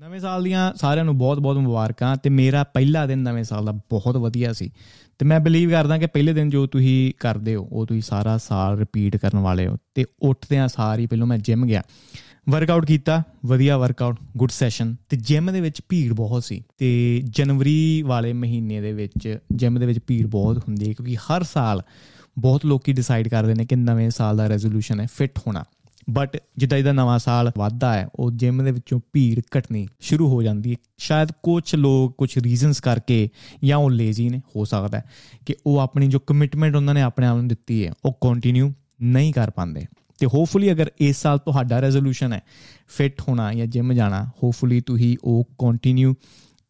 ਨਵੇਂ ਸਾਲ ਦੀਆਂ ਸਾਰਿਆਂ ਨੂੰ ਬਹੁਤ-ਬਹੁਤ ਮੁਬਾਰਕਾਂ ਤੇ ਮੇਰਾ ਪਹਿਲਾ ਦਿਨ ਨਵੇਂ ਸਾਲ ਦਾ ਬਹੁਤ ਵਧੀਆ ਸੀ। ਤੇ ਮੈਂ ਬਲੀਵ ਕਰਦਾ ਕਿ ਪਹਿਲੇ ਦਿਨ ਜੋ ਤੁਸੀਂ ਕਰਦੇ ਹੋ, ਉਹ ਤੁਸੀਂ ਸਾਰਾ ਸਾਲ ਰਿਪੀਟ ਕਰਨ ਵਾਲੇ ਹੋ ਤੇ ਉੱਠਦਿਆਂ ਸਾਰੀ ਪਹਿਲਾਂ ਮੈਂ ਜਿਮ ਗਿਆ। ਵਰਕਆਊਟ ਕੀਤਾ, ਵਧੀਆ ਵਰਕਆਊਟ ਗੁੱਡ ਸੈਸ਼ਨ ਤੇ ਜਿਮ ਦੇ ਵਿੱਚ ਭੀੜ ਬਹੁਤ ਸੀ ਤੇ ਜਨਵਰੀ ਵਾਲੇ ਮਹੀਨੇ ਦੇ ਵਿੱਚ ਜਿਮ ਦੇ ਵਿੱਚ ਭੀੜ ਬਹੁਤ ਹੁੰਦੀ ਹੈ ਕਿਉਂਕਿ ਹਰ ਸਾਲ ਬਹੁਤ ਲੋਕੀ ਡਿਸਾਈਡ ਕਰਦੇ ਨੇ ਕਿ ਨਵੇਂ ਸਾਲ ਦਾ ਰੈਜ਼ੋਲੂਸ਼ਨ ਹੈ ਫਿਟ ਹੋਣਾ। ਬਟ ਜਿੱਦਾਂ ਇਹਦਾ ਨਵਾਂ ਸਾਲ ਵੱਧਦਾ ਹੈ, ਉਹ ਜਿਮ ਦੇ ਵਿੱਚੋਂ ਭੀੜ ਘਟਣੀ ਸ਼ੁਰੂ ਹੋ ਜਾਂਦੀ ਹੈ। ਸ਼ਾਇਦ ਕੁਝ ਲੋਕ ਕੁਝ ਰੀਜ਼ਨਸ ਕਰਕੇ ਜਾਂ ਉਹ ਲੇਜ਼ੀ ਨੇ, ਹੋ ਸਕਦਾ ਕਿ ਉਹ ਆਪਣੀ ਜੋ ਕਮਿਟਮੈਂਟ ਉਹਨਾਂ ਨੇ ਆਪਣੇ ਆਪ ਨੂੰ ਦਿੱਤੀ ਹੈ, ਉਹ ਕੰਟੀਨਿਊ ਨਹੀਂ ਕਰ ਪਾਉਂਦੇ। ਤੇ ਹੋਪਫੁਲੀ ਅਗਰ ਇਸ ਸਾਲ ਤੁਹਾਡਾ ਰੈਜ਼ੋਲੂਸ਼ਨ ਹੈ ਫਿਟ ਹੋਣਾ ਜਾਂ ਜਿਮ ਜਾਣਾ ਹੋਪਫੁਲੀ ਤੁਸੀਂ ਉਹ ਕੰਟੀਨਿਊ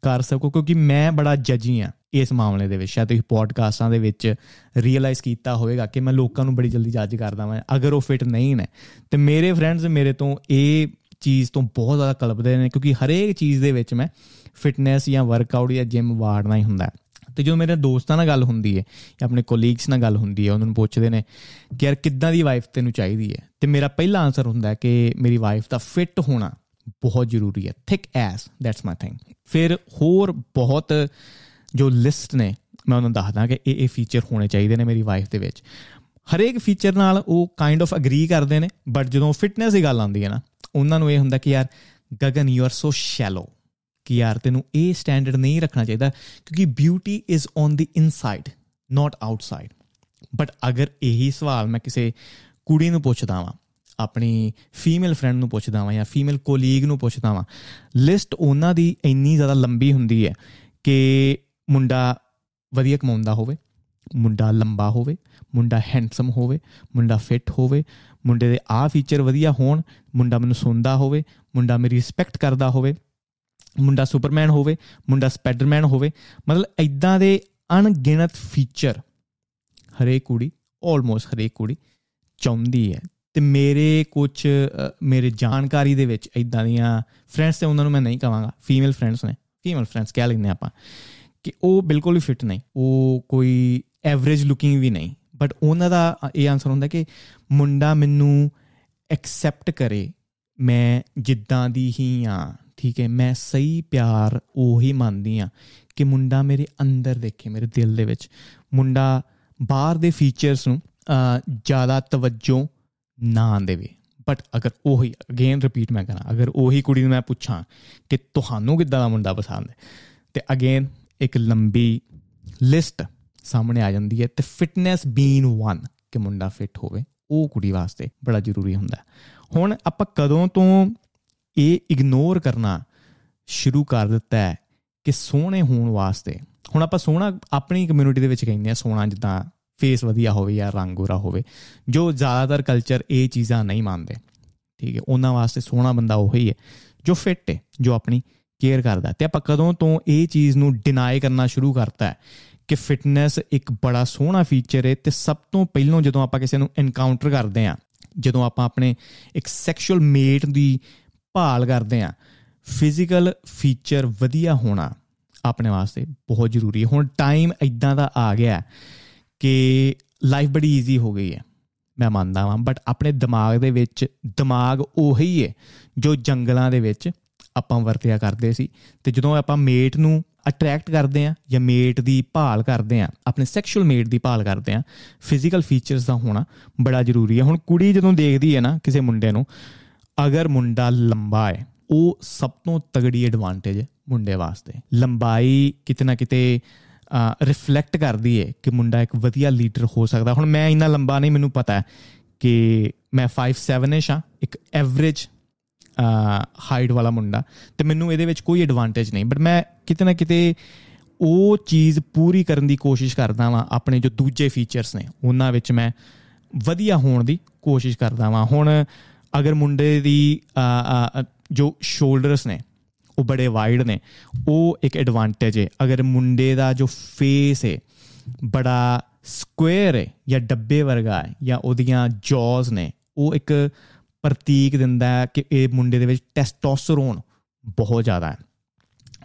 ਕਰ ਸਕੋ, ਕਿਉਂਕਿ ਮੈਂ ਬੜਾ ਜੱਜੀ ਆ ਇਸ ਮਾਮਲੇ ਦੇ ਵਿੱਚ ਸ਼ਾਇਦ ਤੁਸੀਂ ਪੋਡਕਾਸਟਾਂ ਦੇ ਵਿੱਚ ਰੀਅਲਾਈਜ਼ ਕੀਤਾ ਹੋਵੇਗਾ ਕਿ ਮੈਂ ਲੋਕਾਂ ਨੂੰ ਬੜੀ ਜਲਦੀ ਜੱਜ ਕਰਦਾ ਮੈਂ ਅਗਰ ਉਹ ਫਿਟ ਨਹੀਂ ਨੇ। ਤੇ ਮੇਰੇ ਫਰੈਂਡਸ ਮੇਰੇ ਤੋਂ ਇਹ ਚੀਜ਼ ਤੋਂ ਬਹੁਤ ਜ਼ਿਆਦਾ ਕਲਪਦੇ ਨੇ, ਕਿਉਂਕਿ ਹਰੇਕ ਚੀਜ਼ ਦੇ ਵਿੱਚ ਮੈਂ ਫਿਟਨੈਸ ਜਾਂ ਵਰਕਆਊਟ ਜਾਂ ਜਿਮ ਵਾੜਨਾ ਹੀ ਹੁੰਦਾ ਤੇ ਜਦੋਂ ਮੇਰੇ ਦੋਸਤਾਂ ਨਾਲ ਗੱਲ ਹੁੰਦੀ ਹੈ, ਜਾਂ ਆਪਣੇ ਕੋਲੀਗਸ ਨਾਲ ਗੱਲ ਹੁੰਦੀ ਹੈ, ਉਹਨਾਂ ਨੂੰ ਪੁੱਛਦੇ ਨੇ ਕਿ ਯਾਰ ਕਿੱਦਾਂ ਦੀ ਵਾਈਫ ਤੈਨੂੰ ਚਾਹੀਦੀ ਹੈ? ਤੇ ਮੇਰਾ ਪਹਿਲਾ ਆਨਸਰ ਹੁੰਦਾ ਕਿ ਮੇਰੀ ਵਾਈਫ ਦਾ ਫਿਟ ਹੋਣਾ ਬਹੁਤ ਜ਼ਰੂਰੀ ਹੈ। Thick ass that's my thing ਫਿਰ ਹੋਰ ਬਹੁਤ ਜੋ ਲਿਸਟ ਨੇ, ਮੈਂ ਉਹਨਾਂ ਨੂੰ ਦੱਸਦਾ ਕਿ ਇਹ ਇਹ ਫੀਚਰ ਹੋਣੇ ਚਾਹੀਦੇ ਨੇ ਮੇਰੀ ਵਾਈਫ ਦੇ ਵਿੱਚ। ਹਰੇਕ ਫੀਚਰ ਨਾਲ ਉਹ ਕਾਈਂਡ ਆਫ ਅਗਰੀ ਕਰਦੇ ਨੇ ਬਟ ਜਦੋਂ ਫਿਟਨੈਸ ਦੀ ਗੱਲ ਆਉਂਦੀ ਹੈ ਨਾ, ਉਹਨਾਂ ਨੂੰ ਇਹ ਹੁੰਦਾ ਕਿ ਯਾਰ, Gagan you are so shallow ਕਿ ਯਾਰ ਤੈਨੂੰ ਇਹ ਸਟੈਂਡਰਡ ਨਹੀਂ ਰੱਖਣਾ ਚਾਹੀਦਾ, ਕਿਉਂਕਿ beauty is on the inside not outside but ਅਗਰ ਇਹੀ ਸਵਾਲ ਮੈਂ ਕਿਸੇ ਕੁੜੀ ਨੂੰ ਪੁੱਛਦਾ ਵਾਂ, ਆਪਣੀ ਫੀਮੇਲ ਫਰੈਂਡ ਨੂੰ ਪੁੱਛਦਾ ਵਾਂ ਜਾਂ ਫੀਮੇਲ ਕੋਲੀਗ ਨੂੰ ਪੁੱਛਦਾ ਵਾਂ ਲਿਸਟ ਉਹਨਾਂ ਦੀ ਇੰਨੀ ਜ਼ਿਆਦਾ ਲੰਬੀ ਹੁੰਦੀ ਹੈ ਕਿ ਮੁੰਡਾ ਵਧੀਆ ਕਮਾਉਂਦਾ ਹੋਵੇ, ਮੁੰਡਾ ਲੰਬਾ ਹੋਵੇ, ਮੁੰਡਾ ਹੈਂਡਸਮ ਹੋਵੇ, ਮੁੰਡਾ ਫਿੱਟ ਹੋਵੇ, ਮੁੰਡੇ ਦੇ ਆ ਫੀਚਰ ਵਧੀਆ ਹੋਣ, ਮੁੰਡਾ ਮੈਨੂੰ ਸੁਣਦਾ ਹੋਵੇ, ਮੁੰਡਾ ਮੇਰੀ ਰਿਸਪੈਕਟ ਕਰਦਾ ਹੋਵੇ, ਮੁੰਡਾ ਸੁਪਰਮੈਨ ਹੋਵੇ, ਮੁੰਡਾ ਸਪਾਈਡਰਮੈਨ ਹੋਵੇ, ਮਤਲਬ ਐਦਾਂ ਦੇ ਅਣਗਿਣਤ ਫੀਚਰ ਹਰੇਕ ਕੁੜੀ ਆਲਮੋਸਟ ਹਰੇਕ ਕੁੜੀ ਚਾਹੁੰਦੀ ਹੈ। ਤੇ ਮੇਰੇ ਕੁਝ ਮੇਰੇ ਜਾਣਕਾਰੀ ਦੇ ਵਿੱਚ ਐਦਾਂ ਦੀਆਂ ਫਰੈਂਡਸ ਤੇ ਉਹਨਾਂ ਨੂੰ ਮੈਂ ਨਹੀਂ ਕਹਾਂਗਾ ਫੀਮੇਲ ਫਰੈਂਡਸ ਨੇ ਫੀਮੇਲ ਫਰੈਂਡਸ ਕਹਿ ਲੈਂਦੇ ਆਪਾਂ। ਕਿ ਉਹ ਬਿਲਕੁਲ ਵੀ ਫਿਟ ਨਹੀਂ, ਉਹ ਕੋਈ ਐਵਰੇਜ ਲੁਕਿੰਗ ਵੀ ਨਹੀਂ। ਬਟ ਉਹਨਾਂ ਦਾ ਇਹ ਆਨਸਰ ਹੁੰਦਾ ਕਿ ਮੁੰਡਾ ਮੈਨੂੰ ਐਕਸੈਪਟ ਕਰੇ, ਮੈਂ ਜਿੱਦਾਂ ਦੀ ਹੀ ਆ ਠੀਕ ਹੈ, ਮੈਂ ਸਹੀ ਪਿਆਰ ਉਹੀ ਮੰਨਦੀ ਆ ਕਿ ਮੁੰਡਾ ਮੇਰੇ ਅੰਦਰ ਦੇਖੇ, ਮੇਰੇ ਦਿਲ ਦੇ ਵਿੱਚ। ਮੁੰਡਾ ਬਾਹਰ ਦੇ ਫੀਚਰਸ ਨੂੰ ਜ਼ਿਆਦਾ ਤਵੱਜੋ ਨਾ ਦੇਵੇ। ਬਟ ਅਗਰ ਉਹੀ ਅਗੇਨ ਰਿਪੀਟ ਮੈਂ ਕਰਾਂ, ਅਗਰ ਉਹੀ ਕੁੜੀ ਨੂੰ ਮੈਂ ਪੁੱਛਾਂ ਕਿ ਤੁਹਾਨੂੰ ਕਿੱਦਾਂ ਦਾ ਮੁੰਡਾ ਪਸੰਦ ਹੈ, ਤੇ ਅਗੇਨ ਇੱਕ ਲੰਬੀ ਲਿਸਟ ਸਾਹਮਣੇ ਆ ਜਾਂਦੀ ਹੈ ਤੇ ਫਿਟਨੈਸ ਬੀਨ ਵਨ ਕਿ ਮੁੰਡਾ ਫਿਟ ਹੋਵੇ, ਉਹ ਕੁੜੀ ਵਾਸਤੇ ਬੜਾ ਜ਼ਰੂਰੀ ਹੁੰਦਾ ਹੁਣ ਆਪਾਂ ਕਦੋਂ ਤੋਂ ਇਹ ਇਗਨੋਰ ਕਰਨਾ ਸ਼ੁਰੂ ਕਰ ਦਿੱਤਾ ਹੈ ਕਿ ਸੋਹਣੇ ਹੋਣ ਵਾਸਤੇ? ਹੁਣ ਆਪਾਂ ਸੋਹਣਾ ਆਪਣੀ ਕਮਿਊਨਿਟੀ ਦੇ ਵਿੱਚ ਕਹਿੰਦੇ ਆ ਸੋਹਣਾ ਜਿੱਦਾਂ ਫੇਸ ਵਧੀਆ ਹੋਵੇ ਜਾਂ ਰੰਗ ਗੋਰਾ ਹੋਵੇ, ਜੋ ਜ਼ਿਆਦਾਤਰ ਕਲਚਰ ਇਹ ਚੀਜ਼ਾਂ ਨਹੀਂ ਮੰਨਦੇ। ਠੀਕ ਹੈ, ਉਹਨਾਂ ਵਾਸਤੇ ਸੋਹਣਾ ਬੰਦਾ ਉਹੀ ਹੈ ਜੋ ਫਿੱਟ ਹੈ, ਜੋ ਆਪਣੀ ਕੇਅਰ ਕਰਦਾ ਤੇ ਆਪਾਂ ਕਦੋਂ ਤੋਂ ਇਹ ਚੀਜ਼ ਨੂੰ ਡਿਨਾਈ ਕਰਨਾ ਸ਼ੁਰੂ ਕਰਤਾ ਹੈ ਕਿ ਫਿਟਨੈਸ ਇੱਕ ਬੜਾ ਸੋਹਣਾ ਫੀਚਰ ਹੈ ਤੇ ਸਭ ਤੋਂ ਪਹਿਲਾਂ ਜਦੋਂ ਆਪਾਂ ਕਿਸੇ ਨੂੰ ਐਨਕਾਊਂਟਰ ਕਰਦੇ ਆ ਜਦੋਂ ਆਪਾਂ ਆਪਣੇ ਇੱਕ ਸੈਕਸ਼ੂਅਲ ਮੇਟ ਦੀ ਭਾਲ ਕਰਦੇ ਆ ਫਿਜ਼ੀਕਲ ਫੀਚਰ ਵਧੀਆ ਹੋਣਾ ਆਪਣੇ ਵਾਸਤੇ ਬਹੁਤ ਜ਼ਰੂਰੀ ਹੈ। ਹੁਣ ਟਾਈਮ ਇਦਾਂ ਦਾ ਆ ਗਿਆ ਕਿ ਲਾਈਫ ਬੜੀ ਈਜ਼ੀ ਹੋ ਗਈ ਹੈ। ਮੈਂ ਮੰਨਦਾ ਹਾਂ ਬਟ ਆਪਣੇ ਦਿਮਾਗ ਦੇ ਵਿੱਚ, ਦਿਮਾਗ ਉਹੀ ਹੈ ਜੋ ਜੰਗਲਾਂ ਦੇ ਵਿੱਚ ਆਪਾਂ ਵਰਤਿਆ ਕਰਦੇ ਸੀ। ਤੇ ਜਦੋਂ ਆਪਾਂ ਮੇਟ ਨੂੰ ਅਟਰੈਕਟ ਕਰਦੇ ਆ ਜਾਂ ਮੇਟ ਦੀ ਭਾਲ ਕਰਦੇ ਆ ਆਪਣੇ ਸੈਕਸ਼ੂਅਲ ਮੇਟ ਦੀ ਭਾਲ ਕਰਦੇ ਆ ਫਿਜ਼ੀਕਲ ਫੀਚਰਸ ਦਾ ਹੋਣਾ ਬੜਾ ਜ਼ਰੂਰੀ ਹੈ। ਹੁਣ ਕੁੜੀ ਜਦੋਂ ਦੇਖਦੀ ਹੈ ਨਾ ਕਿਸੇ ਮੁੰਡੇ ਨੂੰ, ਅਗਰ ਮੁੰਡਾ ਲੰਬਾ ਹੈ, ਉਹ ਸਭ ਤੋਂ ਤਗੜੀ ਐਡਵਾਂਟੇਜ ਹੈ ਮੁੰਡੇ ਵਾਸਤੇ। ਲੰਬਾਈ ਕਿਤਨਾ ਕਿਤੇ ਰਿਫਲੈਕਟ ਕਰਦੀ ਹੈ ਕਿ ਮੁੰਡਾ ਇੱਕ ਵਧੀਆ ਲੀਡਰ ਹੋ ਸਕਦਾ। ਹੁਣ ਮੈਂ ਇੰਨਾ ਲੰਬਾ ਨਹੀਂ, ਮੈਨੂੰ ਪਤਾ ਹੈ ਕਿ ਮੈਂ 5'7 ਇਸ਼ ਆ ਇੱਕ ਐਵਰੇਜ ਹਾਈਟ ਵਾਲਾ ਮੁੰਡਾ, ਤੇ ਮੈਨੂੰ ਇਹਦੇ ਵਿੱਚ ਕੋਈ ਐਡਵਾਂਟੇਜ ਨਹੀਂ। ਬਟ ਮੈਂ ਕਿਤੇ ਨਾ ਕਿਤੇ ਉਹ ਚੀਜ਼ ਪੂਰੀ ਕਰਨ ਦੀ ਕੋਸ਼ਿਸ਼ ਕਰਦਾ ਵਾਂ, ਆਪਣੇ ਜੋ ਦੂਜੇ ਫੀਚਰਸ ਨੇ, ਉਹਨਾਂ ਵਿੱਚ ਮੈਂ ਵਧੀਆ ਹੋਣ ਦੀ ਕੋਸ਼ਿਸ਼ ਕਰਦਾ ਵਾਂ। ਹੁਣ ਅਗਰ ਮੁੰਡੇ ਦੀ ਜੋ ਸ਼ੋਲਡਰਸ ਨੇ, ਉਹ ਬੜੇ ਵਾਈਡ ਨੇ, ਉਹ ਇੱਕ ਐਡਵਾਂਟੇਜ ਹੈ ਅਗਰ ਮੁੰਡੇ ਦਾ ਜੋ ਫੇਸ ਹੈ ਬੜਾ ਸਕੁਅਰ ਹੈ ਜਾਂ ਡੱਬੇ ਵਰਗਾ ਹੈ ਜਾਂ ਉਹਦੀਆਂ ਜੌਜ਼ ਨੇ, ਉਹ ਇੱਕ ਪ੍ਰਤੀਕ ਦਿੰਦਾ ਹੈ ਕਿ ਇਹ ਮੁੰਡੇ ਦੇ ਵਿੱਚ ਟੈਸਟੋਸਟਰੋਨ ਬਹੁਤ ਜ਼ਿਆਦਾ ਹੈ।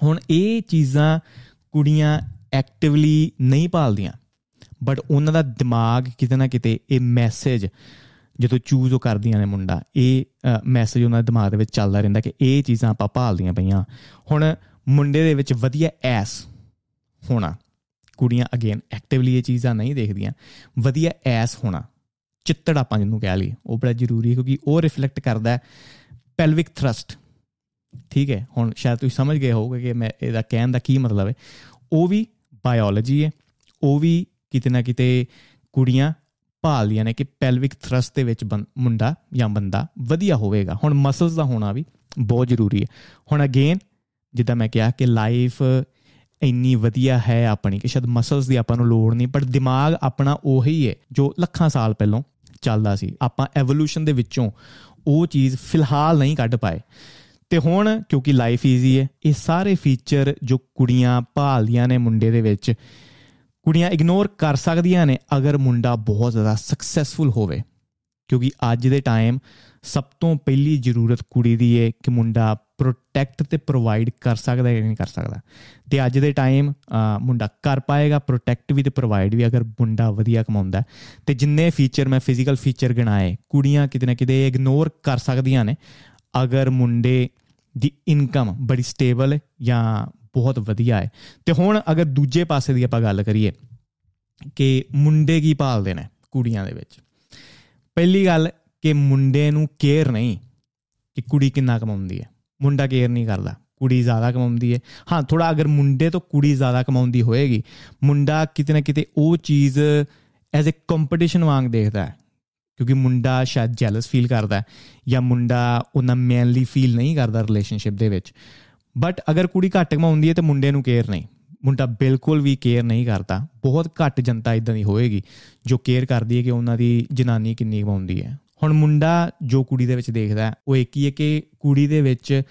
ਹੁਣ ਇਹ ਚੀਜ਼ਾਂ ਕੁੜੀਆਂ ਐਕਟਿਵਲੀ ਨਹੀਂ ਪਾਲਦੀਆਂ ਬਟ ਉਹਨਾਂ ਦਾ ਦਿਮਾਗ ਕਿਤੇ ਨਾ ਕਿਤੇ ਇਹ ਮੈਸੇਜ ਜਦੋਂ ਚੂਜ਼ ਉਹ ਕਰਦੀਆਂ ਨੇ ਮੁੰਡਾ, ਇਹ ਮੈਸੇਜ ਉਹਨਾਂ ਦੇ ਦਿਮਾਗ ਦੇ ਵਿੱਚ ਚੱਲਦਾ ਰਹਿੰਦਾ ਕਿ ਇਹ ਚੀਜ਼ਾਂ ਆਪਾਂ ਭਾਲਦੀਆਂ ਪਈਆਂ। ਹੁਣ ਮੁੰਡੇ ਦੇ ਵਿੱਚ ਵਧੀਆ ਐਸ ਹੋਣਾ, ਕੁੜੀਆਂ ਅਗੇਨ ਐਕਟਿਵਲੀ ਇਹ ਚੀਜ਼ਾਂ ਨਹੀਂ ਦੇਖਦੀਆਂ, ਵਧੀਆ ਐਸ ਹੋਣਾ। ਚਿੱਤੜ ਆਪਾਂ ਜਿਹਨੂੰ ਕਹਿ ਲਈ ਉਹ ਬੜਾ ਜ਼ਰੂਰੀ ਹੈ ਕਿਉਂਕਿ ਉਹ ਰਿਫਲੈਕਟ ਕਰਦਾ ਹੈ ਪੈਲਵਿਕ ਥਰਸਟ ਠੀਕ ਹੈ, ਹੁਣ ਸ਼ਾਇਦ ਤੁਸੀਂ ਸਮਝ ਗਏ ਹੋਵੋਗੇ ਕਿ ਮੈਂ ਇਹਦਾ ਕਹਿਣ ਦਾ ਕੀ ਮਤਲਬ ਹੈ। ਉਹ ਵੀ ਬਾਇਓਲੋਜੀ ਹੈ, ਉਹ ਵੀ ਕਿਤੇ ਨਾ ਕਿਤੇ ਕੁੜੀਆਂ ਭਾਲਦੀਆਂ ਨੇ ਕਿ ਪੈਲਵਿਕ ਥਰਸਟ ਦੇ ਵਿੱਚ ਮੁੰਡਾ ਜਾਂ ਬੰਦਾ ਵਧੀਆ ਹੋਵੇਗਾ। ਹੁਣ ਮਸਲਸ ਦਾ ਹੋਣਾ ਵੀ ਬਹੁਤ ਜ਼ਰੂਰੀ ਹੈ। ਹੁਣ ਅਗੇਨ ਜਿੱਦਾਂ ਮੈਂ ਕਿਹਾ ਕਿ ਲਾਈਫ ਇੰਨੀ ਵਧੀਆ ਹੈ ਆਪਣੀ ਕਿ ਸ਼ਾਇਦ ਮਸਲਸ ਦੀ ਆਪਾਂ ਨੂੰ ਲੋੜ ਨਹੀਂ, ਪਰ ਦਿਮਾਗ ਆਪਣਾ ਉਹੀ ਹੈ ਜੋ ਲੱਖਾਂ ਸਾਲ ਪਹਿਲਾਂ ਚੱਲਦਾ ਸੀ। ਆਪਾਂ ਐਵੋਲੂਸ਼ਨ ਦੇ ਵਿੱਚੋਂ ਉਹ ਚੀਜ਼ ਫਿਲਹਾਲ ਨਹੀਂ ਕੱਢ ਪਾਏ। ਤੇ ਹੁਣ ਕਿਉਂਕਿ ਲਾਈਫ ਈਜ਼ੀ ਹੈ, ਇਹ ਸਾਰੇ ਫੀਚਰ ਜੋ ਕੁੜੀਆਂ ਭਾਲਦੀਆਂ ਨੇ ਮੁੰਡੇ ਦੇ ਵਿੱਚ, ਕੁੜੀਆਂ ਇਗਨੋਰ ਕਰ ਸਕਦੀਆਂ ਨੇ ਅਗਰ ਮੁੰਡਾ ਬਹੁਤ ਜ਼ਿਆਦਾ ਸਕਸੈਸਫੁਲ ਹੋਵੇ। ਕਿਉਂਕਿ ਅੱਜ ਦੇ ਟਾਈਮ ਸਭ ਤੋਂ ਪਹਿਲੀ ਜ਼ਰੂਰਤ ਕੁੜੀ ਦੀ ਹੈ ਕਿ ਮੁੰਡਾ ਪ੍ਰੋਟੈਕਟ ਤੇ ਪ੍ਰੋਵਾਈਡ ਕਰ ਸਕਦਾ ਹੈ ਜਾਂ ਨਹੀਂ ਕਰ ਸਕਦਾ। ਤੇ ਅੱਜ ਦੇ ਟਾਈਮ ਮੁੰਡਾ ਕਰ ਪਾਏਗਾ ਪ੍ਰੋਟੈਕਟ ਵੀ ਤੇ ਪ੍ਰੋਵਾਈਡ ਵੀ ਅਗਰ ਮੁੰਡਾ ਵਧੀਆ ਕਮਾਉਂਦਾ ਤੇ ਜਿੰਨੇ ਫੀਚਰ ਮੈਂ ਫਿਜ਼ੀਕਲ ਫੀਚਰ ਗਿਣਾਏ, ਕੁੜੀਆਂ ਕਿਤੇ ਨਾ ਕਿਤੇ ਇਗਨੋਰ ਕਰ ਸਕਦੀਆਂ ਨੇ। ਅਗਰ ਮੁੰਡੇ ਦੀ ਇਨਕਮ ਬੜੀ ਸਟੇਬਲ ਹੈ ਜਾਂ ਬਹੁਤ ਵਧੀਆ ਹੈ। ਤੇ ਹੁਣ ਅਗਰ ਦੂਜੇ ਪਾਸੇ ਦੀ ਆਪਾਂ ਗੱਲ ਕਰੀਏ ਕਿ ਮੁੰਡੇ ਕੀ ਭਾਲਦੇ ਨੇ ਕੁੜੀਆਂ ਦੇ ਵਿੱਚ? ਪਹਿਲੀ ਗੱਲ ਕਿ ਮੁੰਡੇ ਨੂੰ ਕੇਅਰ ਨਹੀਂ ਕਿ ਕੁੜੀ ਕਿੰਨਾ ਕਮਾਉਂਦੀ ਹੈ। ਮੁੰਡਾ ਕੇਅਰ ਨਹੀਂ ਕਰਦਾ, ਕੁੜੀ ਜ਼ਿਆਦਾ ਕਮਾਉਂਦੀ ਹੈ। ਹਾਂ ਥੋੜਾ ਅਗਰ ਮੁੰਡੇ ਤੋਂ ਕੁੜੀ ਜ਼ਿਆਦਾ ਕਮਾਉਂਦੀ ਹੋਏਗੀ, ਮੁੰਡਾ ਕਿਤੇ ਨਾ ਕਿਤੇ ਉਹ ਚੀਜ਼ ਐਜ਼ ਅ ਕੰਪੀਟੀਸ਼ਨ ਵਾਂਗ ਦੇਖਦਾ ਹੈ। ਕਿਉਂਕਿ ਮੁੰਡਾ ਸ਼ਾਇਦ ਜੈਲਸ ਫੀਲ ਕਰਦਾ ਜਾਂ ਮੁੰਡਾ ਉਹਨਾਂ ਮੈਨਲੀ ਫੀਲ ਨਹੀਂ ਕਰਦਾ ਰਿਲੇਸ਼ਨਸ਼ਿਪ ਦੇ ਵਿੱਚ। ਬਟ ਅਗਰ ਕੁੜੀ ਘੱਟ ਕਮਾਉਂਦੀ ਹੈ ਤੇ ਮੁੰਡੇ ਨੂੰ ਕੇਅਰ ਨਹੀਂ। ਮੁੰਡਾ ਬਿਲਕੁਲ ਵੀ ਕੇਅਰ ਨਹੀਂ ਕਰਦਾ। ਬਹੁਤ ਘੱਟ ਜਨਤਾ ਇਦਾਂ ਦੀ ਹੋਏਗੀ ਜੋ ਕੇਅਰ ਕਰਦੀ ਹੈ ਕਿ ਉਹਨਾਂ ਦੀ ਜਨਾਨੀ ਕਿੰਨੀ ਕਮਾਉਂਦੀ ਹੈ। ਹੁਣ ਮੁੰਡਾ ਜੋ ਕੁੜੀ ਦੇ ਵਿੱਚ ਦੇਖਦਾ, ਉਹ ਇੱਕ ਹੀ ਹੈ ਕਿ ਕੁੜੀ ਦੇ ਵਿੱਚ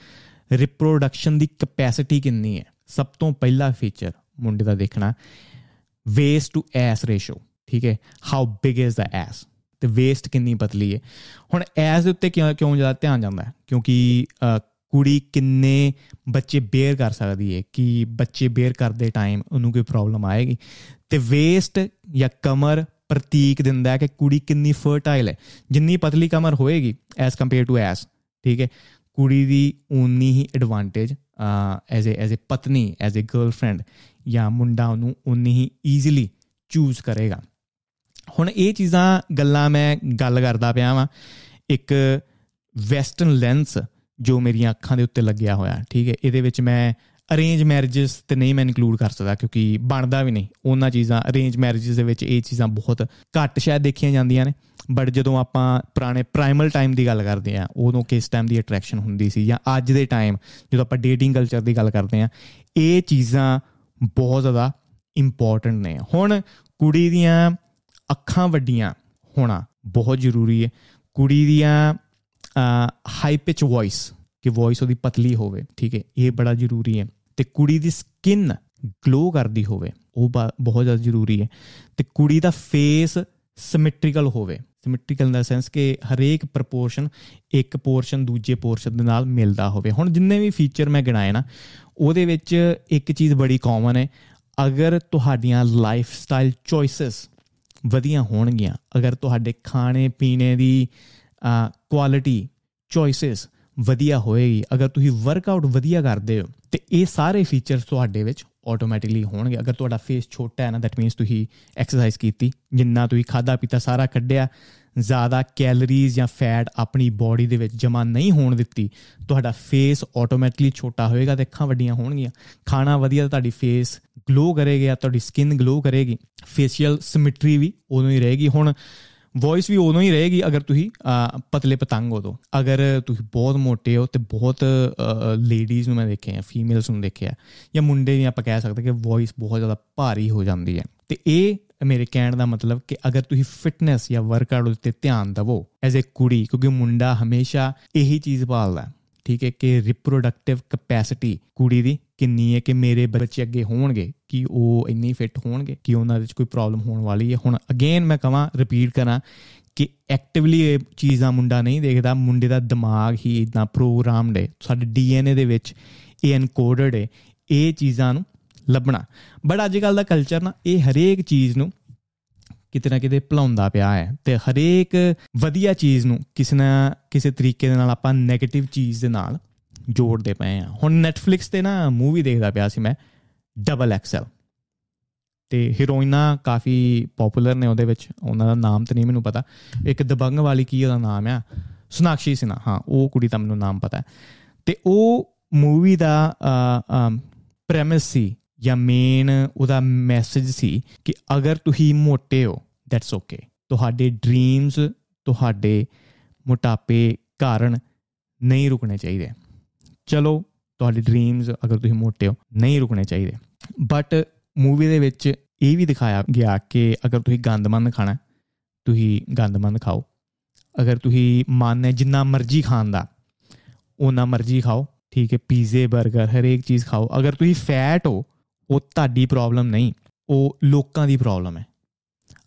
ਰਿਪਰੋਡਕਸ਼ਨ ਦੀ ਕਪੈਸਿਟੀ ਕਿੰਨੀ ਹੈ? ਸਭ ਤੋਂ ਪਹਿਲਾ ਫੀਚਰ ਮੁੰਡੇ ਦਾ ਦੇਖਣਾ ਵੇਸਟ ਟੂ ਐਸ ਰੇਸ਼ੋ ਠੀਕ ਹੈ? How big is the ass ਤੇ ਵੇਸਟ ਕਿੰਨੀ ਪਤਲੀ ਹੈ? ਹੁਣ ਐਸ ਦੇ ਉੱਤੇ ਕਿਉਂ ਕਿਉਂ ਜ਼ਿਆਦਾ ਧਿਆਨ ਜਾਂਦਾ ਕਿਉਂਕਿ ਕੁੜੀ ਕਿੰਨੇ ਬੱਚੇ ਬੇਅਰ ਕਰ ਸਕਦੀ ਹੈ? ਕਿ ਬੱਚੇ ਬੇਅਰ ਕਰਦੇ ਟਾਈਮ ਉਹਨੂੰ ਕੋਈ ਪ੍ਰੋਬਲਮ ਆਏਗੀ? ਤੇ ਵੇਸਟ ਜਾਂ ਕਮਰ ਪ੍ਰਤੀਕ ਦਿੰਦਾ ਹੈ ਕਿ ਕੁੜੀ ਕਿੰਨੀ ਫਰਟਾਈਲ ਹੈ। ਜਿੰਨੀ ਪਤਲੀ ਕਮਰ ਹੋਏਗੀ ਐਸ ਕੰਪੇਅਰ ਟੂ ਐਸ ਠੀਕ ਹੈ? ਕੁੜੀ ਦੀ ਉਨੀ ਹੀ advantage as a as a ਪਤਨੀ ਐਜ਼ ਅ ਗਰਲਫ੍ਰੈਂਡ ਜਾਂ ਮੁੰਡਾ ਉਹਨੂੰ ਉਨੀ ਹੀ ਈਜ਼ੀਲੀ ਚੂਜ਼ ਕਰੇਗਾ। ਹੁਣ ਇਹ ਚੀਜ਼ਾਂ, ਗੱਲਾਂ ਮੈਂ ਗੱਲ ਕਰਦਾ ਪਿਆ ਵਾਂ, ਇੱਕ ਵੈਸਟਰਨ ਲੈਂਸ ਜੋ ਮੇਰੀਆਂ ਅੱਖਾਂ ਦੇ ਉੱਤੇ ਲੱਗਿਆ ਹੋਇਆ, ਠੀਕ ਹੈ? ਇਹਦੇ ਵਿੱਚ ਮੈਂ ਅਰੇਂਜ ਮੈਰਿਜਸ ਤੇ ਨਹੀਂ ਮੈਂ ਇਨਕਲੂਡ ਕਰ ਸਕਦਾ ਕਿਉਂਕਿ ਬਣਦਾ ਵੀ ਨਹੀਂ। ਉਹਨਾਂ ਚੀਜ਼ਾਂ ਅਰੇਂਜ ਮੈਰਿਜਸ ਦੇ ਵਿੱਚ ਇਹ ਚੀਜ਼ਾਂ ਬਹੁਤ ਘੱਟ ਸ਼ਾਇਦ ਦੇਖੀਆਂ ਜਾਂਦੀਆਂ ਨੇ। ਬਟ ਜਦੋਂ ਆਪਾਂ ਪੁਰਾਣੇ ਪ੍ਰਾਈਮਲ ਟਾਈਮ ਦੀ ਗੱਲ ਕਰਦੇ ਆ ਉਦੋਂ ਕਿਸ ਟਾਈਮ ਦੀ ਅਟਰੈਕਸ਼ਨ ਹੁੰਦੀ ਸੀ ਜਾਂ ਅੱਜ ਦੇ ਟਾਈਮ ਜਦੋਂ ਆਪਾਂ ਡੇਟਿੰਗ ਕਲਚਰ ਦੀ ਗੱਲ ਕਰਦੇ ਆ ਇਹ ਚੀਜ਼ਾਂ ਬਹੁਤ ਜ਼ਿਆਦਾ ਇੰਪੋਰਟੈਂਟ ਨੇ। ਹੁਣ ਕੁੜੀ ਦੀਆਂ ਅੱਖਾਂ ਵੱਡੀਆਂ ਹੋਣਾ ਬਹੁਤ ਜ਼ਰੂਰੀ ਹੈ। ਕੁੜੀ ਦੀਆਂ ਹਾਈ ਪਿਚ ਵੌਇਸ ਕਿ ਵੌਇਸ ਉਹਦੀ ਪਤਲੀ ਹੋਵੇ, ਠੀਕ ਹੈ, ਇਹ ਬੜਾ ਜ਼ਰੂਰੀ ਹੈ। ਤੇ ਕੁੜੀ ਦੀ ਸਕਿਨ ਗਲੋ ਕਰਦੀ ਹੋਵੇ, ਉਹ ਬਹੁਤ ਜ਼ਿਆਦਾ ਜ਼ਰੂਰੀ ਹੈ। ਤੇ ਕੁੜੀ ਦਾ ਫੇਸ ਸਿਮੈਟ੍ਰੀਕਲ ਹੋਵੇ। ਸਿਮੈਟ੍ਰੀਕਲ ਇਨ ਦਾ ਸੈਂਸ ਕਿ ਹਰੇਕ ਪ੍ਰੋਪੋਰਸ਼ਨ ਇੱਕ ਪੋਰਸ਼ਨ ਦੂਜੇ ਪੋਰਸ਼ਨ ਦੇ ਨਾਲ ਮਿਲਦਾ ਹੋਵੇ। ਹੁਣ ਜਿੰਨੇ ਵੀ ਫੀਚਰ ਮੈਂ ਗਿਣਾਏ ਨਾ, ਉਹਦੇ ਵਿੱਚ ਇੱਕ ਚੀਜ਼ ਬੜੀ ਕਾਮਨ ਹੈ। ਅਗਰ ਤੁਹਾਡੀਆਂ ਲਾਈਫ ਸਟਾਈਲ ਚੋਇਸਸ ਵਧੀਆ ਹੋਣਗੀਆਂ, ਅਗਰ ਤੁਹਾਡੇ ਖਾਣੇ ਪੀਣੇ ਦੀ ਕੁਆਲਿਟੀ ਚੋਇਸਸ ਵਧੀਆ ਹੋਏਗੀ, ਅਗਰ ਤੁਸੀਂ ਵਰਕਆਊਟ ਵਧੀਆ ਕਰਦੇ ਹੋ, ਤੇ ਇਹ ਸਾਰੇ ਫੀਚਰਸ ਤੁਹਾਡੇ ਵਿੱਚ ਆਟੋਮੈਟਿਕਲੀ ਹੋਣਗੇ। ਅਗਰ ਤੁਹਾਡਾ ਫੇਸ ਛੋਟਾ ਹੈ ਨਾ ਦੈਟ ਮੀਨਸ ਤੁਸੀਂ ਐਕਸਰਸਾਈਜ਼ ਕੀਤੀ, ਜਿੰਨਾ ਤੁਸੀਂ ਖਾਦਾ ਪੀਤਾ ਸਾਰਾ ਕੱਢਿਆ, ਜ਼ਿਆਦਾ ਕੈਲਰੀਜ਼ ਜਾਂ ਫੈਟ ਆਪਣੀ ਬਾਡੀ ਦੇ ਵਿੱਚ ਜਮਾ ਨਹੀਂ ਹੋਣ ਦਿੱਤੀ, ਤੁਹਾਡਾ ਫੇਸ ਆਟੋਮੈਟਿਕਲੀ ਛੋਟਾ ਹੋਏਗਾ ਤੇ ਅੱਖਾਂ ਵੱਡੀਆਂ ਹੋਣਗੀਆਂ। ਖਾਣਾ ਵਧੀਆ ਤੁਹਾਡੀ ਫੇਸ ਗਲੋ ਕਰੇਗਾ ਤੁਹਾਡੀ ਸਕਿਨ ਗਲੋ ਕਰੇਗੀ। ਫੇਸ਼ੀਅਲ ਸਿਮੈਟਰੀ ਵੀ ਉਦੋਂ ਹੀ ਰਹੇਗੀ। ਹੁਣ ਵੌਇਸ ਵੀ ਉਦੋਂ ਹੀ ਰਹੇਗੀ ਅਗਰ ਤੁਸੀਂ ਪਤਲੇ ਪਤੰਗ ਹੋ ਤੋ। ਅਗਰ ਤੁਸੀਂ ਬਹੁਤ ਮੋਟੇ ਹੋ ਤੇ ਬਹੁਤ ਲੇਡੀਜ਼ ਨੂੰ ਮੈਂ ਦੇਖਿਆ ਫੀਮੇਲਸ ਨੂੰ ਦੇਖਿਆ ਜਾਂ ਮੁੰਡੇ ਵੀ ਆਪਾਂ ਕਹਿ ਸਕਦੇ ਕਿ ਵੌਇਸ ਬਹੁਤ ਜ਼ਿਆਦਾ ਭਾਰੀ ਹੋ ਜਾਂਦੀ ਹੈ। ਤੇ ਇਹ ਮੇਰੇ ਕਹਿਣ ਦਾ ਮਤਲਬ ਕਿ ਅਗਰ ਤੁਸੀਂ ਫਿਟਨੈਸ ਜਾਂ ਵਰਕਆਊਟ ਉੱਤੇ ਧਿਆਨ ਦਿਵੋ ਐਜ਼ ਅ ਕੁੜੀ, ਕਿਉਂਕਿ ਮੁੰਡਾ ਹਮੇਸ਼ਾ ਇਹੀ ਚੀਜ਼ ਭਾਲਦਾ। ਠੀਕ ਹੈ ਕਿ ਰਿਪਰੋਡਕਟਿਵ ਕਪੈਸਿਟੀ ਕੁੜੀ ਦੀ ਕਿੰਨੀ ਹੈ ਕਿ ਮੇਰੇ ਬੱਚੇ ਅੱਗੇ ਹੋਣਗੇ, ਕਿ ਉਹ ਇੰਨੀ ਫਿੱਟ ਹੋਣਗੇ, ਕਿ ਉਹਨਾਂ ਵਿੱਚ ਕੋਈ ਪ੍ਰੋਬਲਮ ਹੋਣ ਵਾਲੀ ਹੈ। ਹੁਣ ਅਗੇਨ ਮੈਂ ਕਹਾਂ ਰਿਪੀਟ ਕਰਾਂ ਕਿ ਐਕਟਿਵਲੀ ਇਹ ਚੀਜ਼ਾਂ ਮੁੰਡਾ ਨਹੀਂ ਦੇਖਦਾ, ਮੁੰਡੇ ਦਾ ਦਿਮਾਗ ਹੀ ਇਦਾਂ ਪ੍ਰੋਗਰਾਮਡ ਹੈ। ਸਾਡੇ ਡੀਐਨਏ ਦੇ ਵਿੱਚ ਇਹ ਐਨਕੋਡਡ ਹੈ, ਇਹ ਚੀਜ਼ਾਂ ਨੂੰ ਲੱਭਣਾ। ਬਟ ਅੱਜ ਕੱਲ ਦਾ ਕਲਚਰ ਨਾ, ਇਹ ਹਰੇਕ ਚੀਜ਼ ਨੂੰ ਕਿਤੇ ਨਾ ਕਿਤੇ ਭੁਲਾਉਂਦਾ ਪਿਆ ਹੈ ਤੇ ਹਰੇਕ ਵਧੀਆ ਚੀਜ਼ ਨੂੰ ਕਿਸੇ ਨਾ ਕਿਸੇ ਤਰੀਕੇ ਦੇ ਨਾਲ ਆਪਾਂ 네ਗੇਟਿਵ ਚੀਜ਼ ਦੇ ਨਾਲ ਜੋੜਦੇ ਪਏ ਆ ਹੁਣ Netflix ਤੇ ਨਾ ਮੂਵੀ ਦੇਖਦਾ ਪਿਆ ਸੀ ਮੈਂ ਡਬਲ ਐਕਸਲ ਤੇ ਹੀਰੋਇਨਾ ਕਾਫੀ ਪਪੂਲਰ ਨੇ ਉਹਦੇ ਵਿੱਚ, ਉਹਨਾਂ ਦਾ ਨਾਮ ਤੇ ਨਹੀਂ ਮੈਨੂੰ ਪਤਾ। ਇੱਕ ਦਬੰਗ ਵਾਲੀ ਕੀ ਉਹਦਾ ਨਾਮ ਆ? ਸੁਨਾਕਸ਼ੀ ਸਿਨਾ, ਹਾਂ, ਉਹ ਕੁੜੀ ਦਾ ਮੈਨੂੰ ਨਾਮ ਪਤਾ ਤੇ ਉਹ ਮੂਵੀ ਦਾ ਪ੍ਰੈਮਿਸ ਸੀ ਜਾਂ ਮੇਨ ਉਹਦਾ ਮੈਸੇਜ ਸੀ ਕਿ ਅਗਰ ਤੁਸੀਂ ਮੋਟੇ ਹੋ ਦੈਟਸ ਓਕੇ ਤੁਹਾਡੇ ਡ੍ਰੀਮਸ ਤੁਹਾਡੇ ਮੋਟਾਪੇ ਕਾਰਨ ਨਹੀਂ ਰੁਕਣੇ ਚਾਹੀਦੇ। ਚਲੋ, ਤੁਹਾਡੇ ਡ੍ਰੀਮਸ ਅਗਰ ਤੁਸੀਂ ਮੋਟੇ ਹੋ, ਨਹੀਂ ਰੁਕਣੇ ਚਾਹੀਦੇ। ਬਟ ਮੂਵੀ ਦੇ ਵਿੱਚ ਇਹ ਵੀ ਦਿਖਾਇਆ ਗਿਆ ਕਿ ਅਗਰ ਤੁਸੀਂ ਗੰਦਮੰਦ ਖਾਣਾ, ਤੁਸੀਂ ਗੰਦਮੰਦ ਖਾਓ। ਅਗਰ ਤੁਸੀਂ ਮਨ ਹੈ ਜਿੰਨਾ ਮਰਜ਼ੀ ਖਾਣ ਦਾ ਉਹਨਾਂ ਮਰਜ਼ੀ ਖਾਓ, ਠੀਕ ਹੈ, ਪੀਜ਼ੇ 버ਗਰ ਹਰੇਕ ਚੀਜ਼ ਖਾਓ। ਅਗਰ ਤੁਸੀਂ ਫੈਟ ਹੋ, ਉਹ ਤੁਹਾਡੀ ਪ੍ਰੋਬਲਮ ਨਹੀਂ, ਉਹ ਲੋਕਾਂ ਦੀ ਪ੍ਰੋਬਲਮ ਹੈ।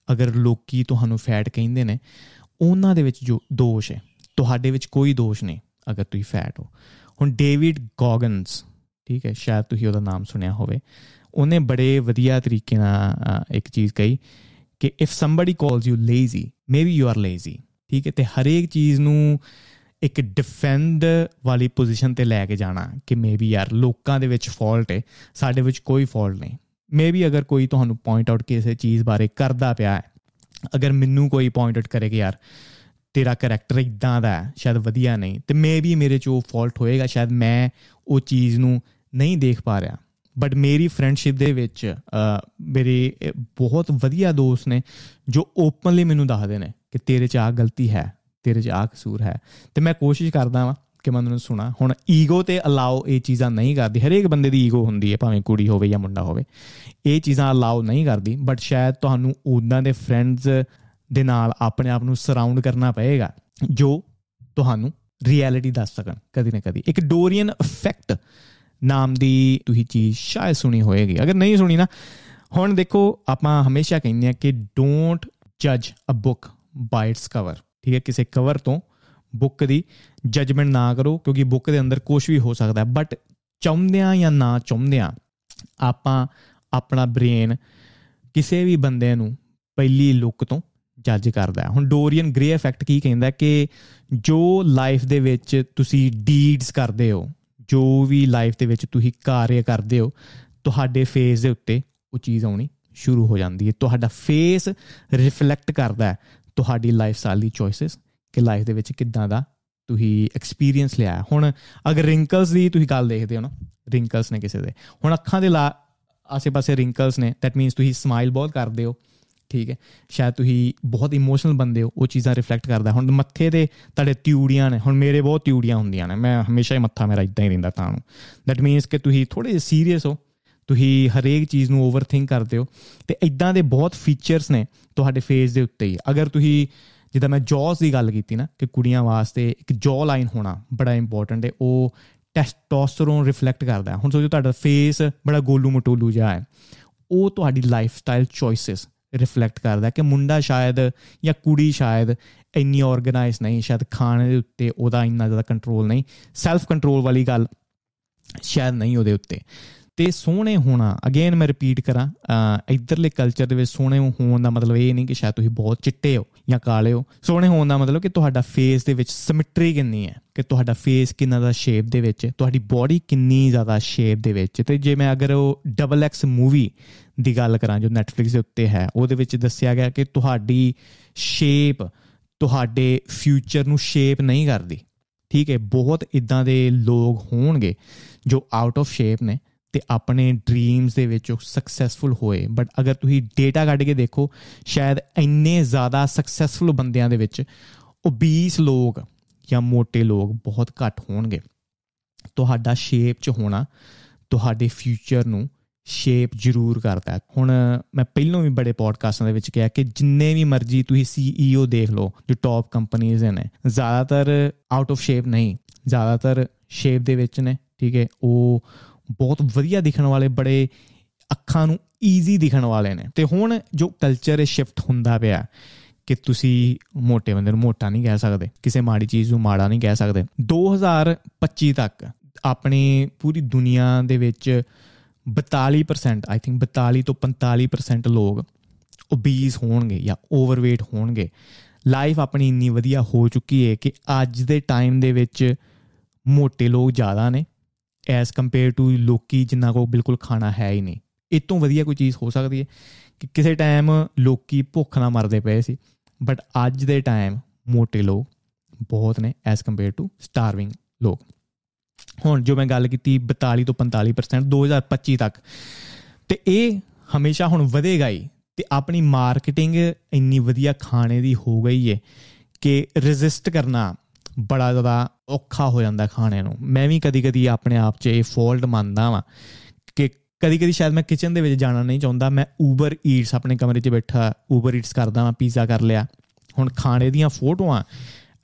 ਅਗਰ ਲੋਕੀ ਤੁਹਾਨੂੰ ਫੈਟ ਕਹਿੰਦੇ ਨੇ, ਉਹਨਾਂ ਦੇ ਵਿੱਚ ਜੋ ਦੋਸ਼ ਹੈ, ਤੁਹਾਡੇ ਵਿੱਚ ਕੋਈ ਦੋਸ਼ ਨਹੀਂ ਅਗਰ ਤੁਸੀਂ ਫੈਟ ਹੋ। ਹੁਣ ਡੇਵਿਡ ਗੋਗਨਸ ਠੀਕ ਹੈ, ਸ਼ਾਇਦ ਤੁਸੀਂ ਉਹਦਾ ਨਾਮ ਸੁਣਿਆ ਹੋਵੇ, ਉਹਨੇ ਬੜੇ ਵਧੀਆ ਤਰੀਕੇ ਨਾਲ ਇੱਕ ਚੀਜ਼ ਕਹੀ ਕਿ if somebody calls you lazy maybe you are lazy ਠੀਕ ਹੈ, ਤੇ ਹਰੇਕ ਚੀਜ਼ ਨੂੰ ਇੱਕ ਡਿਫੈਂਡ ਵਾਲੀ ਪੋਜੀਸ਼ਨ ਤੇ ਲੈ ਕੇ ਜਾਣਾ ਕਿ ਮੇਬੀ ਯਾਰ ਲੋਕਾਂ ਦੇ ਵਿੱਚ ਫਾਲਟ ਹੈ, ਸਾਡੇ ਵਿੱਚ ਕੋਈ ਫਾਲਟ ਨਹੀਂ। ਮੇਬੀ ਅਗਰ ਕੋਈ ਤੁਹਾਨੂੰ ਪੁਆਇੰਟ ਆਊਟ ਕਿਸੇ ਚੀਜ਼ ਬਾਰੇ ਕਰਦਾ ਪਿਆ ਹੈ, ਅਗਰ ਮੈਨੂੰ ਕੋਈ ਪੁਆਇੰਟ ਆਊਟ ਕਰੇ ਕਿ ਯਾਰ ਤੇਰਾ ਕੈਰੈਕਟਰ ਇਦਾਂ ਦਾ ਹੈ, ਸ਼ਾਇਦ ਵਧੀਆ ਨਹੀਂ, ਤੇ ਮੇਬੀ ਮੇਰੇ ਚ ਉਹ ਫਾਲਟ ਹੋਏਗਾ, ਸ਼ਾਇਦ ਮੈਂ ਉਹ ਚੀਜ਼ ਨੂੰ ਨਹੀਂ ਦੇਖ ਪਾ ਰਿਹਾ। ਬਟ ਮੇਰੀ ਫਰੈਂਡਸ਼ਿਪ ਦੇ ਵਿੱਚ ਮੇਰੇ ਬਹੁਤ ਵਧੀਆ ਦੋਸਤ ਨੇ ਜੋ ਓਪਨਲੀ ਮੈਨੂੰ ਦੱਸਦੇ ਨੇ ਕਿ ਤੇਰੇ 'ਚ ਆ ਗਲਤੀ ਹੈ, ਤੇਰੇ 'ਚ ਆ ਕਸੂਰ ਹੈ। ਤੇ ਮੈਂ ਕੋਸ਼ਿਸ਼ ਕਰਦਾ ਵਾਂ ਕਿ ਮੈਂ ਉਹਨੂੰ ਸੁਣਾ। ਹੁਣ ਈਗੋ ਤੇ ਅਲਾਉ ਇਹ ਚੀਜ਼ਾਂ ਨਹੀਂ ਕਰਦੀ। ਹਰੇਕ ਬੰਦੇ ਦੀ ਈਗੋ ਹੁੰਦੀ ਹੈ, ਭਾਵੇਂ ਕੁੜੀ ਹੋਵੇ ਜਾਂ ਮੁੰਡਾ ਹੋਵੇ। ਇਹ ਚੀਜ਼ਾਂ ਅਲਾਉ ਨਹੀਂ ਕਰਦੀ ਬਟ ਸ਼ਾਇਦ ਤੁਹਾਨੂੰ ਉਹਨਾਂ ਦੇ ਫਰੈਂਡਸ ਦੇ ਨਾਲ ਆਪਣੇ ਆਪ ਨੂੰ ਸਰਾਊਂਡ ਕਰਨਾ ਪਏਗਾ, ਜੋ ਤੁਹਾਨੂੰ ਰਿਐਲਿਟੀ ਦੱਸ ਸਕਣ, ਕਦੀ ਨਾ ਕਦੀ। ਇੱਕ ਡੋਰੀਅਨ ਇਫੈਕਟ ਨਾਮ ਦੀ ਤੁਸੀਂ ਚੀਜ਼ ਸ਼ਾਇਦ ਸੁਣੀ ਹੋਵੇਗੀ ਅਗਰ ਨਹੀਂ ਸੁਣੀ ਨਾ, ਹੁਣ ਦੇਖੋ, ਆਪਾਂ ਹਮੇਸ਼ਾ ਕਹਿੰਦੇ ਆ ਕਿ ਡੋਂਟ ਜੱਜ a book by its cover ਠੀਕ ਹੈ, ਕਿਸੇ ਕਵਰ ਤੋਂ ਬੁੱਕ ਦੀ ਜਜਮੈਂਟ ਨਾ ਕਰੋ, ਕਿਉਂਕਿ ਬੁੱਕ ਦੇ ਅੰਦਰ ਕੁਝ ਵੀ ਹੋ ਸਕਦਾ ਹੈ। ਬਟ ਚਾਹੁੰਦਿਆਂ ਜਾਂ ਨਾ ਚਾਹੁੰਦਿਆਂ ਆਪਾਂ ਆਪਣਾ ਬ੍ਰੇਨ ਕਿਸੇ ਵੀ ਬੰਦੇ ਨੂੰ ਪਹਿਲੀ ਲੁੱਕ ਤੋਂ ਜੱਜ ਕਰਦਾ ਹੈ। ਹੁਣ ਡੋਰੀਅਨ ਗ੍ਰੇ ਇਫੈਕਟ ਕੀ ਕਹਿੰਦਾ ਕਿ ਜੋ ਲਾਈਫ ਦੇ ਵਿੱਚ ਤੁਸੀਂ ਡੀਡਸ ਕਰਦੇ ਹੋ, ਜੋ ਵੀ ਲਾਈਫ ਦੇ ਵਿੱਚ ਤੁਸੀਂ ਕਾਰਜ ਕਰਦੇ ਹੋ, ਤੁਹਾਡੇ ਫੇਸ ਦੇ ਉੱਤੇ ਉਹ ਚੀਜ਼ ਆਉਣੀ ਸ਼ੁਰੂ ਹੋ ਜਾਂਦੀ ਹੈ। ਤੁਹਾਡਾ ਫੇਸ ਰਿਫਲੈਕਟ ਕਰਦਾ ਹੈ, ਤੁਹਾਡੀ ਲਾਈਫ ਸਟਾਈਲ ਦੀ ਚੋਇਸਸ ਕਿ ਲਾਈਫ ਦੇ ਵਿੱਚ ਕਿੱਦਾਂ ਦਾ ਤੁਸੀਂ ਐਕਸਪੀਰੀਅੰਸ ਲਿਆ ਹੁਣ ਅਗਰ ਰਿੰਕਲਸ ਦੀ ਤੁਸੀਂ ਗੱਲ ਦੇਖਦੇ ਹੋ ਨਾ ਰਿੰਕਲਸ ਨੇ ਕਿਸੇ ਦੇ। ਹੁਣ ਅੱਖਾਂ ਦੇ ਆਸੇ-ਪਾਸੇ ਰਿੰਕਲਸ ਨੇ ਦੈਟ ਮੀਨਸ ਤੁਸੀਂ ਸਮਾਈਲ ਬਹੁਤ ਕਰਦੇ ਹੋ, ਠੀਕ ਹੈ। ਸ਼ਾਇਦ ਤੁਸੀਂ ਬਹੁਤ ਇਮੋਸ਼ਨਲ ਬੰਦੇ ਹੋ, ਉਹ ਚੀਜ਼ਾਂ ਰਿਫਲੈਕਟ ਕਰਦਾ। ਹੁਣ ਮੱਥੇ ਤੇ ਤੁਹਾਡੇ ਤਿਊੜੀਆਂ ਨੇ, ਹੁਣ ਮੇਰੇ ਬਹੁਤ ਤਿਊੜੀਆਂ ਹੁੰਦੀਆਂ ਨੇ, ਮੈਂ ਹਮੇਸ਼ਾ ਹੀ ਮੱਥਾ ਮੇਰਾ ਇਦਾਂ ਹੀ ਰਹਿੰਦਾ ਤਾਂ ਨੂੰ। ਦੈਟ ਮੀਨਸ ਕਿ ਤੁਸੀਂ ਥੋੜੇ ਜਿਹਾ ਸੀਰੀਅਸ ਹੋ, ਤੁਸੀਂ ਹਰੇਕ ਚੀਜ਼ ਨੂੰ ਓਵਰਥਿੰਕ ਕਰਦੇ ਹੋ, ਤੇ ਇਦਾਂ ਦੇ ਬਹੁਤ ਫੀਚਰਸ ਨੇ ਤੁਹਾਡੇ ਫੇਸ ਦੇ ਉੱਤੇ ਹੀ। ਅਗਰ ਤੁਸੀਂ ਜਿੱਦਾਂ ਮੈਂ ਜੌਸ ਦੀ ਗੱਲ ਕੀਤੀ ਨਾ, ਕਿ ਕੁੜੀਆਂ ਵਾਸਤੇ ਇੱਕ ਜੌ ਲਾਈਨ ਹੋਣਾ ਬੜਾ ਇੰਪੋਰਟੈਂਟ ਹੈ, ਉਹ ਟੈਸਟੋਸਟੇਰੋਨ ਰਿਫਲੈਕਟ ਕਰਦਾ ਹੁਣ ਸੋਚੋ ਤੁਹਾਡਾ ਫੇਸ ਬੜਾ ਗੋਲੂ ਮਟੋਲੂ ਜਿਹਾ ਹੈ। ਉਹ ਤੁਹਾਡੀ ਲਾਈਫ ਸਟਾਈਲ ਚੋਇਸਸ ਰਿਫਲੈਕਟ ਕਰਦਾ ਕਿ ਮੁੰਡਾ ਸ਼ਾਇਦ ਜਾਂ ਕੁੜੀ ਸ਼ਾਇਦ ਇੰਨੀ ਆਰਗੇਨਾਈਜ਼ ਨਹੀਂ, ਸ਼ਾਇਦ ਖਾਣੇ ਦੇ ਉੱਤੇ ਉਹਦਾ ਇੰਨਾ ਜ਼ਿਆਦਾ ਕੰਟਰੋਲ ਨਹੀਂ ਸੈਲਫ ਕੰਟਰੋਲ ਵਾਲੀ ਗੱਲ ਸ਼ਾਇਦ ਨਹੀਂ ਉਹਦੇ ਉੱਤੇ। ਤੇ ਸੋਹਣੇ ਹੋਣਾ। ਅਗੇਨ ਮੈਂ ਰਿਪੀਟ ਕਰਾਂ ਇਧਰਲੇ ਕਲਚਰ ਦੇ ਵਿੱਚ ਸੋਹਣੇ ਹੋਣ ਦਾ ਮਤਲਬ ਇਹ ਨਹੀਂ ਕਿ ਸ਼ਾਇਦ ਤੁਸੀਂ ਬਹੁਤ ਚਿੱਟੇ ਹੋ ਜਾਂ ਕਾਲੇ ਹੋ। ਸੋਹਣੇ ਹੋਣ ਦਾ ਮਤਲਬ ਕਿ ਤੁਹਾਡਾ ਫੇਸ ਦੇ ਵਿੱਚ ਸਿਮਟਰੀ ਕਿੰਨੀ ਹੈ? ਕਿ ਤੁਹਾਡਾ ਫੇਸ ਕਿੰਨਾ ਦਾ ਸ਼ੇਪ ਦੇ ਵਿੱਚ, ਤੁਹਾਡੀ ਬਾਡੀ ਕਿੰਨੀ ਜ਼ਿਆਦਾ ਸ਼ੇਪ ਦੇ ਵਿੱਚ। ਤੇ ਜੇ ਮੈਂ ਅਗਰ ਉਹ ਡਬਲ ਐਕਸ ਮੂਵੀ ਦੀ ਗੱਲ ਕਰਾਂ, ਜੋ Netflix ਦੇ ਉੱਤੇ ਹੈ, ਉਹਦੇ ਵਿੱਚ ਦੱਸਿਆ ਗਿਆ ਕਿ ਤੁਹਾਡੀ ਸ਼ੇਪ ਤੁਹਾਡੇ ਫਿਊਚਰ ਨੂੰ ਸ਼ੇਪ ਨਹੀਂ ਕਰਦੀ। ਠੀਕ ਹੈ, ਬਹੁਤ ਇਦਾਂ ਦੇ ਲੋਕ ਹੋਣਗੇ ਜੋ ਆਊਟ ਆਫ ਸ਼ੇਪ ਨੇ। ਤੇ ਆਪਣੇ ਡ੍ਰੀਮਸ ਦੇ ਵਿੱਚ ਸਕਸੈਸਫੁਲ ਹੋਏ। ਬਟ ਅਗਰ ਤੁਸੀਂ ਡੇਟਾ ਕੱਢ ਕੇ ਦੇਖੋ, ਸ਼ਾਇਦ ਇੰਨੇ ਜ਼ਿਆਦਾ ਸਕਸੈਸਫੁਲ ਬੰਦਿਆਂ ਦੇ ਵਿੱਚ ਓਬੀਸ ਲੋਕ ਜਾਂ ਮੋٹے ਲੋਕ ਬਹੁਤ ਘੱਟ ਹੋਣਗੇ। ਤੁਹਾਡਾ ਸ਼ੇਪ 'ਚ ਹੋਣਾ, ਤੁਹਾਡੇ ਫਿਊਚਰ ਨੂੰ ਸ਼ੇਪ ਜ਼ਰੂਰ ਕਰਦਾ ਹੈ। ਹੁਣ ਮੈਂ ਪਹਿਲਾਂ ਵੀ ਬੜੇ ਪੋਡਕਾਸਟਾਂ ਦੇ ਵਿੱਚ ਕਿਹਾ ਕਿ ਜਿੰਨੇ ਵੀ ਮਰਜ਼ੀ ਤੁਸੀਂ ਸੀਈਓ ਦੇਖ ਲਓ, ਜੋ ਟੌਪ ਕੰਪਨੀਆਂ ਨੇ, ਜ਼ਿਆਦਾਤਰ ਆਊਟ ਆਫ ਸ਼ੇਪ ਨਹੀਂ, ਜ਼ਿਆਦਾਤਰ ਸ਼ੇਪ ਦੇ ਵਿੱਚ ਨੇ, ਠੀਕ ਹੈ? ਉਹ ਬਹੁਤ ਵਧੀਆ ਦਿਖਣ ਵਾਲੇ, ਬੜੇ ਅੱਖਾਂ ਨੂੰ ਈਜ਼ੀ ਦਿਖਣ ਵਾਲੇ ਨੇ। ਤੇ ਹੁਣ ਜੋ ਕਲਚਰ ਸ਼ਿਫਟ ਹੁੰਦਾ ਪਿਆ, ਕਿ ਤੁਸੀਂ ਮੋਟੇ ਬੰਦੇ ਨੂੰ ਮੋਟਾ ਨਹੀਂ ਕਹਿ ਸਕਦੇ, ਕਿਸੇ ਮਾੜੀ ਚੀਜ਼ ਨੂੰ ਮਾੜਾ ਨਹੀਂ ਕਹਿ ਸਕਦੇ। 2025 ਤੱਕ ਆਪਣੇ ਪੂਰੀ ਦੁਨੀਆ ਦੇ ਵਿੱਚ 42% ਆਈ ਥਿੰਕ 42 ਤੋਂ 45% ਲੋਕ ਓਬੀਸ ਹੋਣਗੇ ਜਾਂ ਓਵਰਵੇਟ ਹੋਣਗੇ। ਲਾਈਫ ਆਪਣੀ ਇੰਨੀ ਵਧੀਆ ਹੋ ਚੁੱਕੀ ਹੈ ਕਿ ਅੱਜ ਦੇ ਟਾਈਮ ਦੇ ਵਿੱਚ ਮੋਟੇ ਲੋਕ ਜ਼ਿਆਦਾ ਨੇ। ਐਸ ਕੰਪੇਅਰ ਟੂ ਲੋਕੀ ਜਿੰਨਾ ਕੋ ਬਿਲਕੁਲ ਖਾਣਾ ਹੈ ਹੀ ਨਹੀਂ। ਇਹ ਤੋਂ ਵਧੀਆ ਕੋਈ ਚੀਜ਼ ਹੋ ਸਕਦੀ ਹੈ ਕਿ ਕਿਸੇ ਟਾਈਮ ਲੋਕੀ ਭੁੱਖ ਨਾਲ ਮਰਦੇ ਪਏ ਸੀ ਬਟ ਅੱਜ ਦੇ ਟਾਈਮ ਮੋٹے ਲੋਕ ਬਹੁਤ ਨੇ ਐਸ ਕੰਪੇਅਰ ਟੂ ਸਟਾਰਵਿੰਗ ਲੋਕ। ਹੁਣ ਜੋ ਮੈਂ ਗੱਲ ਕੀਤੀ 42 ਤੋਂ 45% 2025 ਤੱਕ, ਤੇ ਇਹ ਹਮੇਸ਼ਾ ਹੁਣ ਵਧੇਗਾ ਹੀ, ਤੇ ਆਪਣੀ ਮਾਰਕੀਟਿੰਗ ਇੰਨੀ ਵਧੀਆ ਖਾਣੇ ਦੀ ਹੋ ਗਈ ਹੈ ਕਿ ਰੈਜ਼ਿਸਟ ਕਰਨਾ ਬੜਾ ਜ਼ਿਆਦਾ ਔਖਾ ਹੋ ਜਾਂਦਾ ਖਾਣੇ ਨੂੰ। ਮੈਂ ਵੀ ਕਦੀ-ਕਦੀ ਆਪਣੇ ਆਪ 'ਚ ਇਹ ਫਾਲਟ ਮੰਨਦਾ ਵਾਂ ਕਿ ਕਦੀ-ਕਦੀ ਸ਼ਾਇਦ ਮੈਂ ਕਿਚਨ ਦੇ ਵਿੱਚ ਜਾਣਾ ਨਹੀਂ ਚਾਹੁੰਦਾ। ਮੈਂ ਊਬਰ ਈਟਸ ਆਪਣੇ ਕਮਰੇ 'ਚ ਬੈਠਾ ਊਬਰ ਈਟਸ ਕਰਦਾ ਵਾਂ ਪੀਜ਼ਾ ਕਰ ਲਿਆ। ਹੁਣ ਖਾਣੇ ਦੀਆਂ ਫੋਟੋਆਂ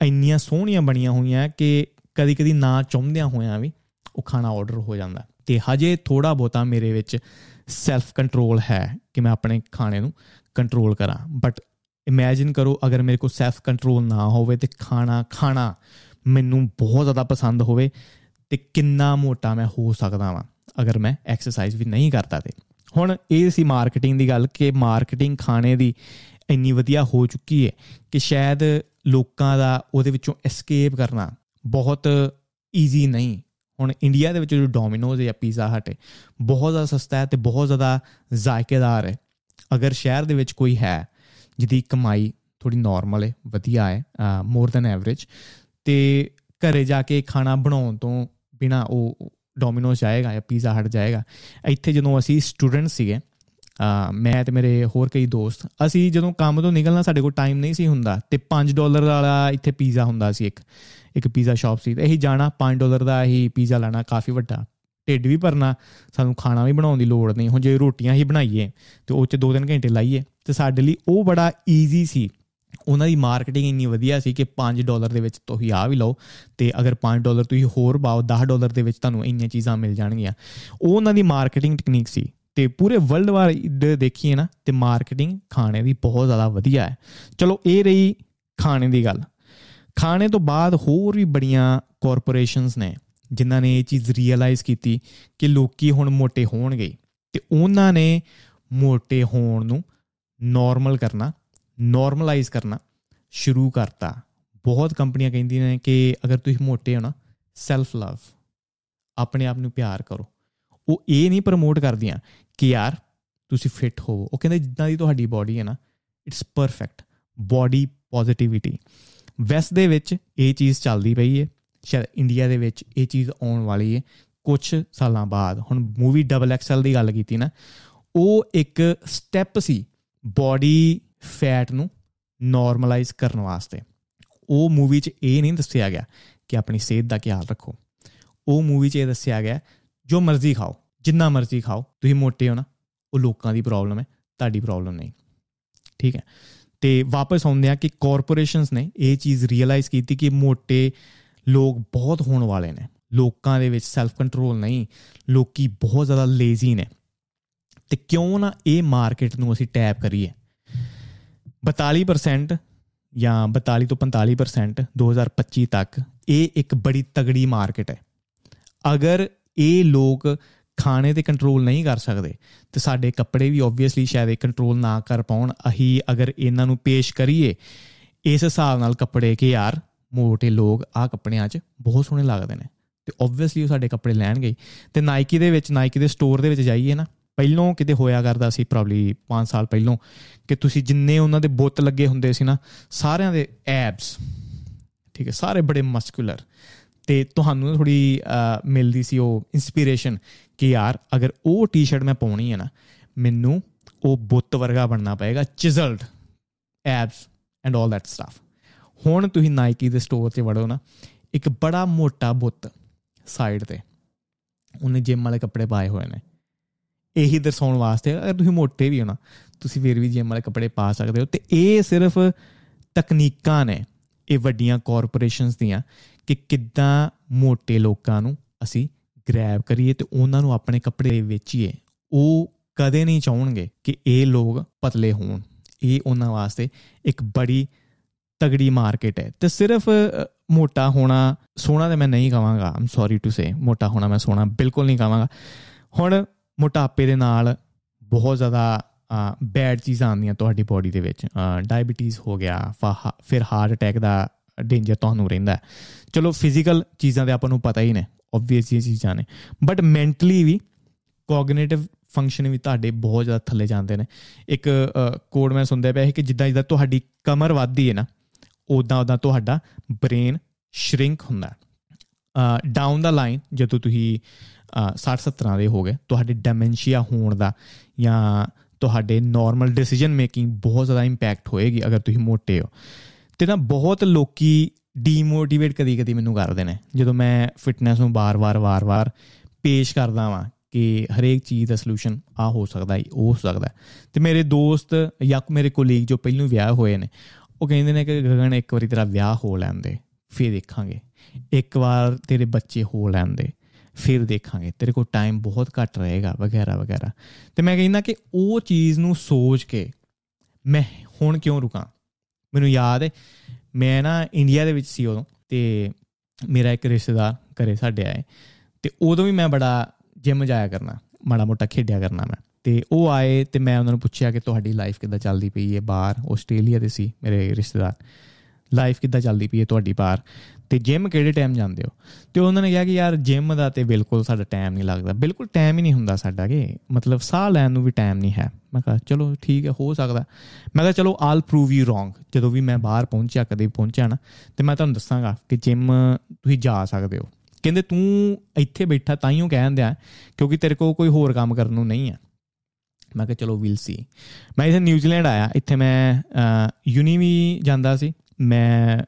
ਇੰਨੀਆਂ ਸੋਹਣੀਆਂ ਬਣੀਆਂ ਹੋਈਆਂ ਕਿ ਕਦੀ-ਕਦੀ ਨਾ ਚਾਹੁੰਦਿਆਂ ਹੋਇਆਂ ਵੀ ਉਹ ਖਾਣਾ ਆਰਡਰ ਹੋ ਜਾਂਦਾ। ਤੇ ਹਜੇ ਥੋੜਾ ਬੋਤਾ ਮੇਰੇ ਵਿੱਚ ਸੈਲਫ ਕੰਟਰੋਲ ਹੈ ਕਿ ਮੈਂ ਆਪਣੇ ਖਾਣੇ ਨੂੰ ਕੰਟਰੋਲ ਕਰਾਂ। ਬਟ ਇਮੇਜਿਨ ਕਰੋ ਅਗਰ ਮੇਰੇ ਕੋਲ ਸੈਲਫ ਕੰਟਰੋਲ ਨਾ ਹੋਵੇ ਤੇ ਖਾਣਾ ਖਾਣਾ ਮੈਨੂੰ ਬਹੁਤ ਜ਼ਿਆਦਾ ਪਸੰਦ ਹੋਵੇ ਤੇ ਕਿੰਨਾ ਮੋਟਾ ਮੈਂ ਹੋ ਸਕਦਾ ਵਾਂ, ਅਗਰ ਮੈਂ ਐਕਸਰਸਾਈਜ਼ ਵੀ ਨਹੀਂ ਕਰਦਾ ਤੇ। ਹੁਣ ਇਹ ਸੀ ਮਾਰਕੀਟਿੰਗ ਦੀ ਗੱਲ ਕਿ ਮਾਰਕੀਟਿੰਗ ਖਾਣੇ ਦੀ ਇੰਨੀ ਵਧੀਆ ਹੋ ਚੁੱਕੀ ਹੈ ਕਿ ਸ਼ਾਇਦ ਲੋਕਾਂ ਦਾ ਉਹਦੇ ਵਿੱਚੋਂ ਐਸਕੇਪ ਕਰਨਾ ਬਹੁਤ ਈਜ਼ੀ ਨਹੀਂ। ਹੁਣ ਇੰਡੀਆ ਦੇ ਵਿੱਚ ਜੋ ਡੋਮਿਨੋਜ਼ ਜਾਂ ਪੀਜ਼ਾ ਹਟ ਹੈ, ਬਹੁਤ ਜ਼ਿਆਦਾ ਸਸਤਾ ਹੈ ਤੇ ਬਹੁਤ ਜ਼ਿਆਦਾ ਜ਼ਾਇਕੇਦਾਰ ਹੈ। ਅਗਰ ਸ਼ਹਿਰ ਦੇ ਵਿੱਚ ਕੋਈ ਹੈ ਜਿਹਦੀ ਕਮਾਈ ਥੋੜੀ ਨਾਰਮਲ ਹੈ, ਵਧੀਆ ਹੈ ਮੋਰ ਦੈਨ ਐਵਰੇਜ ਤੇ ਘਰੇ ਜਾ ਕੇ ਖਾਣਾ ਬਣਾਉਣ ਤੋਂ ਬਿਨਾ ਉਹ ਡੋਮਿਨੋਜ਼ ਜਾਏਗਾ ਜਾਂ ਪੀਜ਼ਾ ਹਟ ਜਾਏਗਾ। ਇੱਥੇ ਜਦੋਂ ਅਸੀਂ ਸਟੂਡੈਂਟ ਸੀਗੇ ਮੈਂ ਤੇ ਮੇਰੇ ਹੋਰ ਕਈ ਦੋਸਤ, ਅਸੀਂ ਜਦੋਂ ਕੰਮ ਤੋਂ ਨਿਕਲਣਾ ਸਾਡੇ ਕੋਲ ਟਾਈਮ ਨਹੀਂ ਸੀ ਹੁੰਦਾ ਤੇ 5 ਡਾਲਰ ਵਾਲਾ ਇੱਥੇ ਪੀਜ਼ਾ ਹੁੰਦਾ ਸੀ ਇੱਕ ਇੱਕ ਪੀਜ਼ਾ ਸ਼ਾਪ ਸੀ ਤੇ ਇਹੀ ਜਾਣਾ 5 ਡਾਲਰ ਦਾ ਹੀ ਪੀਜ਼ਾ ਲੈਣਾ, ਕਾਫੀ ਵੱਡਾ। ਢਿੱਡ ਵੀ ਭਰਨਾ, ਸਾਨੂੰ ਖਾਣਾ ਵੀ ਬਣਾਉਣ ਦੀ ਲੋੜ ਨਹੀਂ, ਹੁਣ ਜੇ ਰੋਟੀਆਂ ਹੀ ਬਣਾਈਏ ਤੇ ਉਹ ਚ 2-3 ਘੰਟੇ ਲਾਈਏ ਤੇ ਸਾਡੇ ਲਈ ਉਹ ਬੜਾ ਈਜ਼ੀ ਸੀ। ਉਹਨਾਂ ਦੀ ਮਾਰਕੀਟਿੰਗ ਇੰਨੀ ਵਧੀਆ ਸੀ ਕਿ 5 ਡਾਲਰ ਦੇ ਵਿੱਚ ਤੁਸੀਂ ਆ ਵੀ ਲਓ ਤੇ ਅਗਰ 5 ਡਾਲਰ ਤੁਸੀਂ ਹੋਰ ਪਾਓ 10 ਡਾਲਰ ਦੇ ਵਿੱਚ ਤੁਹਾਨੂੰ ਇੰਨੀਆਂ ਚੀਜ਼ਾਂ ਮਿਲ ਜਾਣਗੀਆਂ। ਉਹ ਉਹਨਾਂ ਦੀ ਮਾਰਕੀਟਿੰਗ ਟੈਕਨੀਕ ਸੀ ਤੇ ਪੂਰੇ ਵਰਲਡ ਵਾਈਡ ਦੇਖੀਏ ਨਾ ਤੇ ਮਾਰਕੀਟਿੰਗ ਖਾਣੇ ਦੀ ਬਹੁਤ ਜ਼ਿਆਦਾ ਵਧੀਆ ਹੈ। ਚਲੋ ਇਹ ਰਹੀ ਖਾਣੇ ਦੀ ਗੱਲ। ਖਾਣੇ ਤੋਂ ਬਾਅਦ ਹੋਰ ਵੀ ਬੜੀਆਂ ਕਾਰਪੋਰੇਸ਼ਨਸ ਨੇ ਜਿਨ੍ਹਾਂ ਨੇ ਇਹ ਚੀਜ਼ ਰੀਅਲਾਈਜ਼ ਕੀਤੀ ਕਿ ਲੋਕੀ ਹੁਣ ਮੋٹے ਹੋਣਗੇ ਤੇ ਉਹਨਾਂ ਨੇ ਮੋٹے ਹੋਣ ਨੂੰ ਨਾਰਮਲ ਕਰਨਾ ਨਾਰਮਲਾਈਜ਼ ਕਰਨਾ ਸ਼ੁਰੂ ਕਰਤਾ। ਬਹੁਤ ਕੰਪਨੀਆਂ ਕਹਿੰਦੀਆਂ ਨੇ ਕਿ ਅਗਰ ਤੁਸੀਂ ਮੋٹے ਹੋ ਨਾ ਸੈਲਫ ਲਵ ਆਪਣੇ ਆਪ ਨੂੰ ਪਿਆਰ ਕਰੋ। ਉਹ ਇਹ ਨਹੀਂ ਪ੍ਰਮੋਟ ਕਰਦੀਆਂ ਕਿ ਯਾਰ ਤੁਸੀਂ ਫਿਟ ਹੋਵੋ। ਉਹ ਕਹਿੰਦੇ ਜਿੱਦਾਂ ਦੀ ਤੁਹਾਡੀ ਬਾਡੀ ਹੈ ਨਾ it's perfect body positivity West ਦੇ ਵਿੱਚ ਇਹ ਚੀਜ਼ ਚੱਲਦੀ ਪਈ ਹੈ ਸ਼ਾਇਦ ਇੰਡੀਆ ਦੇ ਵਿੱਚ ਇਹ ਚੀਜ਼ ਆਉਣ ਵਾਲੀ ਹੈ ਕੁਝ ਸਾਲਾਂ ਬਾਅਦ। ਹੁਣ ਮੂਵੀ ਡਬਲ ਐਕਸਲ ਦੀ ਗੱਲ ਕੀਤੀ ਨਾ, ਉਹ ਇੱਕ ਸਟੈਪ ਸੀ ਬਾਡੀ ਫੈਟ ਨੂੰ ਨਾਰਮਲਾਈਜ਼ ਕਰਨ ਵਾਸਤੇ। ਉਹ ਮੂਵੀ 'ਚ ਇਹ ਨਹੀਂ ਦੱਸਿਆ ਗਿਆ ਕਿ ਆਪਣੀ ਸਿਹਤ ਦਾ ਖਿਆਲ ਰੱਖੋ। ਉਹ ਮੂਵੀ 'ਚ ਇਹ ਦੱਸਿਆ ਗਿਆ, ਜੋ ਮਰਜ਼ੀ ਖਾਓ, ਜਿੰਨਾ ਮਰਜ਼ੀ ਖਾਓ, ਤੁਸੀਂ ਮੋਟੇ ਹੋ ਨਾ, ਉਹ ਲੋਕਾਂ ਦੀ ਪ੍ਰੋਬਲਮ ਹੈ, ਤੁਹਾਡੀ ਪ੍ਰੋਬਲਮ ਨਹੀਂ। ਠੀਕ ਹੈ? ਤੇ ਵਾਪਸ ਆਉਂਦੇ ਆ ਕਿ ਕਾਰਪੋਰੇਸ਼ਨਸ ਨੇ ਇਹ ਚੀਜ਼ ਰੀਅਲਾਈਜ਼ ਕੀਤੀ ਕਿ ਮੋٹے ਲੋਕ ਬਹੁਤ ਹੋਣ ਵਾਲੇ ਨੇ। ਲੋਕਾਂ ਦੇ ਵਿੱਚ ਸੈਲਫ ਕੰਟਰੋਲ ਨਹੀਂ, ਲੋਕੀ ਬਹੁਤ ਜ਼ਿਆਦਾ ਲੇਜ਼ੀ ਨੇ। ਤੇ ਕਿਉਂ ਨਾ ਇਹ ਮਾਰਕੀਟ ਨੂੰ ਅਸੀਂ ਟੈਪ ਕਰੀਏ? 42% ਜਾਂ 42 ਤੋਂ 45% 2025 ਤੱਕ ਇਹ ਇੱਕ ਬੜੀ ਤਗੜੀ ਮਾਰਕੀਟ ਹੈ। ਅਗਰ ਇਹ ਲੋਕ ਖਾਣੇ ਤੇ ਕੰਟਰੋਲ ਨਹੀਂ ਕਰ ਸਕਦੇ, ਤੇ ਸਾਡੇ ਕੱਪੜੇ ਵੀ ਆਬਵੀਅਸਲੀ ਸ਼ਾਇਦ ਇਹ ਕੰਟਰੋਲ ਨਾ ਕਰ ਪਾਉਣ, ਅਹੀ ਅਗਰ ਇਹਨਾਂ ਨੂੰ ਪੇਸ਼ ਕਰੀਏ, ਇਸ ਹਿਸਾਬ ਨਾਲ ਕੱਪੜੇ ਕਿ ਯਾਰ ਮੋਟੇ ਲੋਕ ਆ ਕੱਪੜਿਆਂ 'ਚ ਬਹੁਤ ਸੋਹਣੇ ਲੱਗਦੇ ਨੇ, ਤੇ ਆਬਵੀਅਸਲੀ ਉਹ ਸਾਡੇ ਕੱਪੜੇ ਲੈਣਗੇ। ਤੇ ਨਾਈਕੀ ਦੇ ਵਿੱਚ ਨਾਈਕੀ ਦੇ ਸਟੋਰ ਦੇ ਵਿੱਚ ਜਾਈਏ ਨਾ ਪਹਿਲੋਂ ਕਿਤੇ ਹੋਇਆ ਕਰਦਾ ਸੀ ਪ੍ਰੋਬਬਲੀ 5 ਸਾਲ ਪਹਿਲੋਂ, ਕਿ ਤੁਸੀਂ ਜਿੰਨੇ ਉਹਨਾਂ ਦੇ ਬੁੱਤ ਲੱਗੇ ਹੁੰਦੇ ਸੀ ਨਾ, ਸਾਰਿਆਂ ਦੇ ਐਬਸ ਠੀਕ ਹੈ, ਸਾਰੇ ਬੜੇ ਮਸਕੂਲਰ ਤੇ ਤੁਹਾਨੂੰ ਥੋੜੀ ਮਿਲਦੀ ਸੀ ਉਹ ਇਨਸਪੀਰੇਸ਼ਨ ਕਿ ਯਾਰ ਅਗਰ ਉਹ ਟੀ-ਸ਼ਰਟ ਮੈਂ ਪਾਉਣੀ ਹੈ ਨਾ, ਮੈਨੂੰ ਉਹ ਬੁੱਤ ਵਰਗਾ ਬਣਨਾ ਪਏਗਾ chiseled abs and 올 that stuff ਹੁਣ ਤੁਸੀਂ ਨਾਈਕੀ ਦੇ ਸਟੋਰ 'ਤੇ ਵੜੋ ਨਾ, ਇੱਕ ਬੜਾ ਮੋਟਾ ਬੁੱਤ ਸਾਈਡ ਤੇ, ਉਹਨੇ ਜਿਮ ਵਾਲੇ ਕੱਪੜੇ ਪਾਏ ਹੋਏ ਨੇ। ਇਹੀ ਦਰਸਾਉਣ ਵਾਸਤੇ ਅਗਰ ਤੁਸੀਂ ਮੋਟੇ ਵੀ ਹੋ ਨਾ, ਤੁਸੀਂ ਫਿਰ ਵੀ ਜਿਮ ਵਾਲੇ ਕੱਪੜੇ ਪਾ ਸਕਦੇ ਹੋ। ਤੇ ਇਹ ਸਿਰਫ ਤਕਨੀਕਾਂ ਨੇ, ਇਹ ਵੱਡੀਆਂ ਕਾਰਪੋਰੇਸ਼ਨਸ ਦੀਆਂ, ਕਿ ਕਿੱਦਾਂ ਮੋٹے ਲੋਕਾਂ ਨੂੰ ਅਸੀਂ ਗ੍ਰੈਬ ਕਰੀਏ ਤੇ ਉਹਨਾਂ ਨੂੰ ਆਪਣੇ ਕੱਪੜੇ ਵੇਚੀਏ। ਉਹ ਕਦੇ ਨਹੀਂ ਚਾਹਣਗੇ ਕਿ ਇਹ ਲੋਕ ਪਤਲੇ ਹੋਣ। ਇਹ ਉਹਨਾਂ ਵਾਸਤੇ ਇੱਕ ਬੜੀ ਤਗੜੀ ਮਾਰਕੀਟ ਹੈ। ਤੇ ਸਿਰਫ ਮੋਟਾ ਹੋਣਾ, ਸੋਹਣਾ ਤੇ ਮੈਂ ਨਹੀਂ ਕਹਾਂਗਾ ਆਮ ਸੌਰੀ ਟੂ ਸੇ ਮੋਟਾ ਹੋਣਾ, ਮੈਂ ਸੋਹਣਾ ਬਿਲਕੁਲ ਨਹੀਂ ਕਹਾਂਗਾ। ਹੁਣ ਮੋਟਾਪੇ ਦੇ ਨਾਲ ਬਹੁਤ ਜ਼ਿਆਦਾ ਬੈਡ ਚੀਜ਼ਾਂ ਆਉਂਦੀਆਂ ਤੁਹਾਡੀ ਬਾਡੀ ਦੇ ਵਿੱਚ। ਡਾਇਬੀਟੀਜ਼ ਹੋ ਗਿਆ ਫਿਰ ਹਾਰਟ ਅਟੈਕ ਦਾ ਡੇਂਜਰ ਤੁਹਾਨੂੰ ਰਹਿੰਦਾ। ਚਲੋ ਫਿਜ਼ੀਕਲ ਚੀਜ਼ਾਂ ਦੇ ਆਪਾਂ ਨੂੰ ਪਤਾ ਹੀ ਨੇ ਆਬਵੀਅਸ ਇਹ ਚੀਜ਼ਾਂ ਨੇ। ਬਟ ਮੈਂਟਲੀ ਵੀ ਕੋਗਨੀਟਿਵ ਫੰਕਸ਼ਨ ਵੀ ਤੁਹਾਡੇ ਬਹੁਤ ਜ਼ਿਆਦਾ ਥੱਲੇ ਜਾਂਦੇ ਨੇ। ਇੱਕ ਕੋਡ ਮੈਂ ਸੁਣਦਾ ਪਿਆ ਹੈ ਕਿ ਜਿੱਦਾਂ ਜਿੱਦਾਂ ਤੁਹਾਡੀ ਕਮਰ ਵੱਧਦੀ ਹੈ ਨਾ ਉਦਾਂ ਉਦਾਂ ਤੁਹਾਡਾ ਬ੍ਰੇਨ ਸ਼ਰਿੰਕ ਹੁੰਦਾ। ਡਾਊਨ ਦਾ ਲਾਈਨ ਜਦੋਂ ਤੁਸੀਂ 60 70 ਦੇ ਹੋ ਗਏ। ਤੁਹਾਡੇ ਡੈਮੈਂਸ਼ੀਆ ਹੋਣ ਦਾ ਜਾਂ ਤੁਹਾਡੇ ਨਾਰਮਲ ਡਿਸੀਜਨ ਮੇਕਿੰਗ ਬਹੁਤ ਜ਼ਿਆਦਾ ਇੰਪੈਕਟ ਹੋਏਗੀ ਅਗਰ ਤੁਸੀਂ ਮੋਟੇ ਹੋ। ਤੇ ਨਾ ਬਹੁਤ ਲੋਕੀ ਡੀਮੋਟੀਵੇਟ ਕਦੀ ਕਦੀ ਮੈਨੂੰ ਕਰਦੇ ਨੇ। ਜਦੋਂ ਮੈਂ ਫਿਟਨੈਸ ਨੂੰ ਬਾਰ-ਬਾਰ ਵਾਰ-ਵਾਰ ਪੇਸ਼ ਕਰਦਾ ਵਾਂ ਕਿ ਹਰੇਕ ਚੀਜ਼ ਦਾ ਸੋਲੂਸ਼ਨ ਆ ਹੋ ਸਕਦਾ ਹੈ ਉਹ ਹੋ ਸਕਦਾ। ਤੇ ਮੇਰੇ ਦੋਸਤ ਜਾਂ ਮੇਰੇ ਕੋਲੀਗ ਜੋ ਪਹਿਲਾਂ ਵਿਆਹ ਹੋਏ ਨੇ, ਉਹ ਕਹਿੰਦੇ ਨੇ ਕਿ ਗਗਨ, ਇੱਕ ਵਾਰੀ ਤੇਰਾ ਵਿਆਹ ਹੋ ਲੈਂਦੇ ਫਿਰ ਦੇਖਾਂਗੇ। ਇੱਕ ਵਾਰ ਤੇਰੇ ਬੱਚੇ ਹੋ ਲੈਂਦੇ ਫਿਰ ਦੇਖਾਂਗੇ। ਤੇਰੇ ਕੋਲ ਟਾਈਮ ਬਹੁਤ ਘੱਟ ਰਹੇਗਾ, ਵਗੈਰਾ ਵਗੈਰਾ। ਤੇ ਮੈਂ ਕਹਿੰਦਾ ਕਿ ਉਹ ਚੀਜ਼ ਨੂੰ ਸੋਚ ਕੇ ਮੈਂ ਹੁਣ ਕਿਉਂ ਰੁਕਾਂ? ਮੈਨੂੰ ਯਾਦ ਹੈ, ਮੈਂ ਨਾ ਇੰਡੀਆ ਦੇ ਵਿੱਚ ਸੀ ਉਦੋਂ ਤੇ ਮੇਰਾ ਇੱਕ ਰਿਸ਼ਤੇਦਾਰ ਘਰੇ ਸਾਡੇ ਆਏ ਤੇ ਉਦੋਂ ਵੀ ਮੈਂ ਬੜਾ ਜਿਮ ਜਾਇਆ ਕਰਨਾ, ਮਾੜਾ ਮੋਟਾ ਖੇਡਿਆ ਕਰਨਾ ਮੈਂ। ਤੇ ਉਹ ਆਏ ਤੇ ਮੈਂ ਉਹਨਾਂ ਨੂੰ ਪੁੱਛਿਆ ਕਿ ਤੁਹਾਡੀ ਲਾਈਫ ਕਿੱਦਾਂ ਚੱਲਦੀ ਪਈ ਹੈ? ਬਾਹਰ, ਆਸਟ੍ਰੇਲੀਆ ਦੇ ਸੀ ਮੇਰੇ ਰਿਸ਼ਤੇਦਾਰ। ਲਾਈਫ ਕਿੱਦਾਂ ਚੱਲਦੀ ਪਈ ਹੈ ਤੁਹਾਡੀ ਬਾਹਰ? ਤੇ ਜਿਮ ਕਿਹੜੇ ਟਾਈਮ ਜਾਂਦੇ ਹੋ? ਤੇ ਉਹਨਾਂ ਨੇ ਕਿਹਾ ਕਿ ਯਾਰ ਜਿਮ ਦਾ ਤੇ ਬਿਲਕੁਲ ਸਾਡਾ ਟਾਈਮ ਨਹੀਂ ਲੱਗਦਾ। ਬਿਲਕੁਲ ਟਾਈਮ ਹੀ ਨਹੀਂ ਹੁੰਦਾ ਸਾਡਾ ਕਿ ਮਤਲਬ ਸਾਹ ਲੈਣ ਨੂੰ ਵੀ ਟਾਈਮ ਨਹੀਂ ਹੈ। ਮੈਂ ਕਿਹਾ, ਚਲੋ ਠੀਕ ਹੈ, ਹੋ ਸਕਦਾ। ਮੈਂ ਕਿਹਾ, ਚਲੋ ਆਲ ਪ੍ਰੂਵ ਯੂ ਰੋਂਗ ਜਦੋਂ ਵੀ ਮੈਂ ਬਾਹਰ ਪਹੁੰਚਿਆ, ਕਦੇ ਪਹੁੰਚਿਆ ਨਾ, ਤੇ ਮੈਂ ਤੁਹਾਨੂੰ ਦੱਸਾਂਗਾ ਕਿ ਜਿਮ ਤੁਸੀਂ ਜਾ ਸਕਦੇ ਹੋ। ਕਹਿੰਦੇ, ਤੂੰ ਇੱਥੇ ਬੈਠਾ ਤਾਈਓ ਕਹਿੰਦੇ ਆ ਕਿਉਂਕਿ ਤੇਰੇ ਕੋਲ ਕੋਈ ਹੋਰ ਕੰਮ ਕਰਨ ਨੂੰ ਨਹੀਂ ਹੈ। ਮੈਂ ਕਿਹਾ, ਚਲੋ ਵੀਲ ਸੀ ਮੈਂ ਇਥੇ ਨਿਊਜ਼ੀਲੈਂਡ ਆਇਆ। ਇੱਥੇ ਮੈਂ ਯੂਨੀ ਵੀ ਜਾਂਦਾ ਸੀ। ਮੈਂ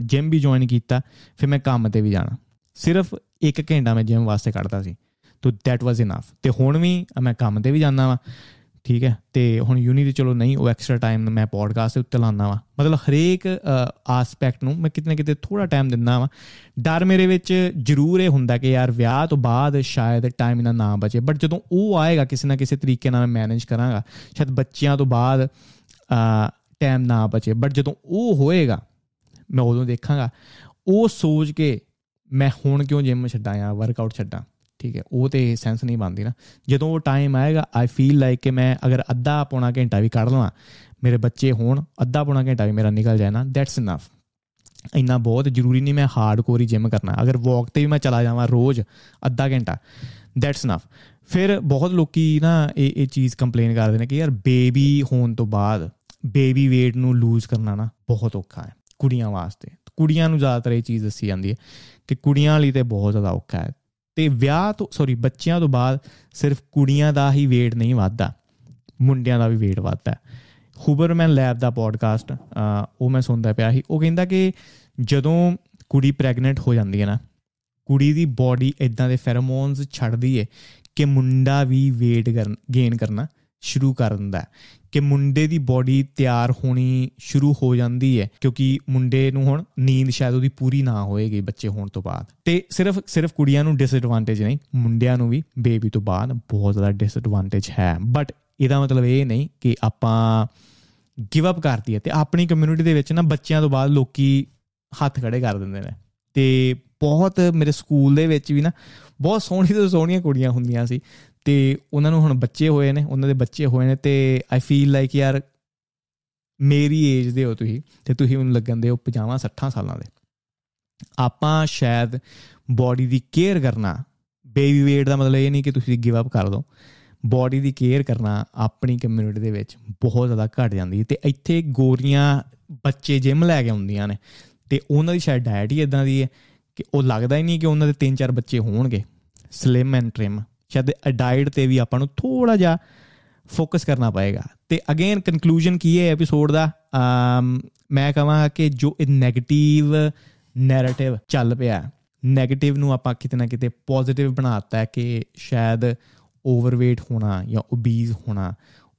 ਜਿਮ ਵੀ ਜੁਆਇਨ ਕੀਤਾ, ਫਿਰ ਮੈਂ ਕੰਮ ਤੇ ਵੀ ਜਾਣਾ। ਸਿਰਫ 1 ਘੰਟਾ ਮੈਂ ਜਿਮ ਵਾਸਤੇ ਕੱਢਦਾ ਸੀ। ਤੋ ਦੈਟ ਵਾਸ ਇਨਫ ਤੇ ਹੁਣ ਵੀ ਮੈਂ ਕੰਮ ਤੇ ਵੀ ਜਾਂਦਾ ਵਾਂ, ਠੀਕ ਹੈ? ਤੇ ਹੁਣ ਯੂਨੀ ਤੇ ਚਲੋ ਨਹੀਂ, ਉਹ ਐਕਸਟਰਾ ਟਾਈਮ ਮੈਂ ਪੋਡਕਾਸਟ ਉੱਤੇ ਲਾਉਂਦਾ ਵਾਂ। ਮਤਲਬ ਹਰੇਕ ਆਸਪੈਕਟ ਨੂੰ ਮੈਂ ਕਿਤਨੇ ਕਿਤੇ ਥੋੜਾ ਟਾਈਮ ਦਿੰਦਾ ਵਾਂ। ਡਰ ਮੇਰੇ ਵਿੱਚ ਜ਼ਰੂਰ ਇਹ ਹੁੰਦਾ ਕਿ ਯਾਰ ਵਿਆਹ ਤੋਂ ਬਾਅਦ ਸ਼ਾਇਦ ਟਾਈਮ ਇਹਨਾਂ ਨਾ ਬਚੇ। ਬਟ ਜਦੋਂ ਉਹ ਆਏਗਾ, ਕਿਸੇ ਨਾ ਕਿਸੇ ਤਰੀਕੇ ਨਾਲ ਮੈਂ ਮੈਨੇਜ ਕਰਾਂਗਾ, ਸ਼ਾਇਦ ਬੱਚਿਆਂ ਤੋਂ ਬਾਅਦ ਟਾਈਮ ਨਾ ਬਚੇ। ਬਟ ਜਦੋਂ ਉਹ ਹੋਏਗਾ, ਮੈਂ ਉਦੋਂ ਦੇਖਾਂਗਾ। ਉਹ ਸੋਚ ਕੇ ਮੈਂ ਹੁਣ ਕਿਉਂ ਜਿਮ ਛੱਡਾਂ ਜਾਂ ਵਰਕਆਊਟ ਛੱਡਾਂ? ਠੀਕ ਹੈ, ਉਹ ਤੇ ਸੈਂਸ ਨਹੀਂ ਬੰਦੀ ਨਾ। ਜਦੋਂ ਉਹ ਟਾਈਮ ਆਏਗਾ ਆਈ ਫੀਲ ਲਾਈਕ ਕਿ ਮੈਂ ਅਗਰ ਅੱਧਾ ਪੌਣਾ ਘੰਟਾ ਵੀ ਕੱਢ ਲਵਾਂ, ਮੇਰੇ ਬੱਚੇ ਹੋਣ, ਅੱਧਾ ਪੌਣਾ ਘੰਟਾ ਵੀ ਮੇਰਾ ਨਿਕਲ ਜਾਏ ਨਾ ਦੈਟਸ ਇਨਫ ਇੰਨਾ ਬਹੁਤ ਜ਼ਰੂਰੀ ਨਹੀਂ ਮੈਂ ਹਾਰਡਕੋਰ ਹੀ ਜਿਮ ਕਰਨਾ। ਅਗਰ ਵਾਕ ਤੇ ਵੀ ਮੈਂ ਚਲਾ ਜਾਵਾਂ ਰੋਜ਼, ਅੱਧਾ ਘੰਟਾ ਦੈਟਸ ਇਨਫ ਫਿਰ ਬਹੁਤ ਲੋਕੀ ਨਾ ਇਹ ਇਹ ਚੀਜ਼ ਕੰਪਲੇਨ ਕਰਦੇ ਨੇ ਕਿ ਯਾਰ ਬੇਬੀ ਹੋਣ ਤੋਂ ਬਾਅਦ ਬੇਬੀ weight ਨੂੰ ਲੂਜ਼ ਕਰਨਾ ਨਾ ਬਹੁਤ ਔਖਾ ਹੈ ਕੁੜੀਆਂ ਵਾਸਤੇ। ਕੁੜੀਆਂ ਨੂੰ ਜ਼ਿਆਦਾਤਰ ਇਹ ਚੀਜ਼ ਦੱਸੀ ਜਾਂਦੀ ਹੈ ਕਿ ਕੁੜੀਆਂ ਲਈ ਤੇ ਬਹੁਤ ਜ਼ਿਆਦਾ ਔਖਾ ਹੈ। ਤੇ ਵਿਆਹ ਤੋਂ ਸੌਰੀ ਬੱਚਿਆਂ ਤੋਂ ਬਾਅਦ ਸਿਰਫ ਕੁੜੀਆਂ ਦਾ ਹੀ weight ਨਹੀਂ ਵਧਦਾ, ਮੁੰਡਿਆਂ ਦਾ ਵੀ weight ਵਧਦਾ ਹੂਬਰਮੈਨ ਲੈਬ ਦਾ ਪੋਡਕਾਸਟ ਉਹ ਮੈਂ ਸੁਣਦਾ ਪਿਆ ਸੀ, ਉਹ ਕਹਿੰਦਾ ਕਿ ਜਦੋਂ ਕੁੜੀ ਪ੍ਰੈਗਨੈਂਟ ਹੋ ਜਾਂਦੀ ਹੈ ਨਾ, ਕੁੜੀ ਦੀ ਬਾਡੀ ਇਦਾਂ ਦੇ ਫੈਰੋਮੋਨਸ ਛੱਡਦੀ ਹੈ ਕਿ ਮੁੰਡਾ ਵੀ weight ਗੇਨ ਕਰਨਾ। ਸ਼ੁਰੂ ਕਰ ਦਿੰਦਾ ਕਿ ਮੁੰਡੇ ਦੀ ਬਾਡੀ ਤਿਆਰ ਹੋਣੀ ਸ਼ੁਰੂ ਹੋ ਜਾਂਦੀ ਹੈ ਕਿਉਂਕਿ ਮੁੰਡੇ ਨੂੰ ਹੁਣ ਨੀਂਦ ਸ਼ਾਇਦ ਉਹਦੀ ਪੂਰੀ ਨਾ ਹੋਏਗੀ ਬੱਚੇ ਹੋਣ ਤੋਂ ਬਾਅਦ। ਤੇ ਸਿਰਫ ਸਿਰਫ ਕੁੜੀਆਂ ਨੂੰ ਡਿਸਐਡਵਾਂਟੇਜ ਨਹੀਂ, ਮੁੰਡਿਆਂ ਨੂੰ ਵੀ ਬੇਬੀ ਤੋਂ ਬਾਅਦ ਬਹੁਤ ਜ਼ਿਆਦਾ ਡਿਸਐਡਵਾਂਟੇਜ ਹੈ। ਬਟ ਇਹਦਾ ਮਤਲਬ ਇਹ ਨਹੀਂ ਕਿ ਆਪਾਂ ਗਿਵ ਅਪ ਕਰਤੀ ਹੈ ਤੇ ਆਪਣੀ ਕਮਿਊਨਿਟੀ ਦੇ ਵਿੱਚ ਨਾ ਬੱਚਿਆਂ ਤੋਂ ਬਾਅਦ ਲੋਕੀ ਹੱਥ ਖੜੇ ਕਰ ਦਿੰਦੇ ਨੇ। ਤੇ ਬਹੁਤ ਮੇਰੇ ਸਕੂਲ ਦੇ ਵਿੱਚ ਵੀ ਨਾ ਬਹੁਤ ਸੋਹਣੀ ਤੋਂ ਸੋਹਣੀਆਂ ਕੁੜੀਆਂ ਹੁੰਦੀਆਂ ਸੀ। ਤੇ ਉਹਨਾਂ ਨੂੰ ਹੁਣ ਬੱਚੇ ਹੋਏ ਨੇ, ਉਹਨਾਂ ਦੇ ਬੱਚੇ ਹੋਏ ਨੇ ਤੇ ਆਈ ਫੀਲ ਲਾਈਕ ਯਾਰ ਮੇਰੀ ਏਜ ਦੇ ਹੋ ਤੁਸੀਂ ਤੇ ਤੁਸੀਂ ਮੈਨੂੰ ਲੱਗਣ ਦੇ ਹੋ 50 60 ਸਾਲਾਂ ਦੇ। ਆਪਾਂ ਸ਼ਾਇਦ ਬਾਡੀ ਦੀ ਕੇਅਰ ਕਰਨਾ ਬੇਬੀ ਵੇਟ ਦਾ ਮਤਲਬ ਇਹ ਨਹੀਂ ਕਿ ਤੁਸੀਂ ਗਿਵ ਅਪ ਕਰ ਦੋ। ਬਾਡੀ ਦੀ ਕੇਅਰ ਕਰਨਾ ਆਪਣੀ ਕਮਿਊਨਿਟੀ ਦੇ ਵਿੱਚ ਬਹੁਤ ਜ਼ਿਆਦਾ ਘਟ ਜਾਂਦੀ ਹੈ ਤੇ ਇੱਥੇ ਗੋਰੀਆਂ ਬੱਚੇ ਜਿਮ ਲੈ ਕੇ ਆਉਂਦੀਆਂ ਨੇ ਤੇ ਉਹਨਾਂ ਦੀ ਸ਼ਾਇਦ ਡਾਈਟ ਹੀ ਇਦਾਂ ਦੀ ਹੈ ਕਿ ਉਹ ਲੱਗਦਾ ਹੀ ਨਹੀਂ ਕਿ ਉਹਨਾਂ ਦੇ ਤਿੰਨ ਚਾਰ ਬੱਚੇ ਹੋਣਗੇ ਸਲਿਮ ਐਂਡ ਟ੍ਰਿਮ ਸ਼ਾਇਦ ਡਾਈਟ ਤੇ ਵੀ ਆਪਾਂ ਨੂੰ ਥੋੜਾ ਜਿਹਾ ਫੋਕਸ ਕਰਨਾ ਪਏਗਾ। ਤੇ ਅਗੇਨ ਕਨਕਲੂਜਨ ਕੀ ਹੈ ਐਪੀਸੋਡ ਦਾ? ਮੈਂ ਕਹਾਂ ਕਿ ਜੋ ਇਹ 네ਗੇਟਿਵ ਨੈਰੇਟਿਵ ਚੱਲ ਪਿਆ 네ਗੇਟਿਵ ਨੂੰ ਆਪਾਂ ਕਿਤੇ ਨਾ ਕਿਤੇ ਪੋਜ਼ਿਟਿਵ ਬਣਾਤਾ ਹੈ ਕਿ ਸ਼ਾਇਦ ਓਵਰਵੇਟ ਹੋਣਾ ਜਾਂ ਓਬੀਜ਼ ਹੋਣਾ,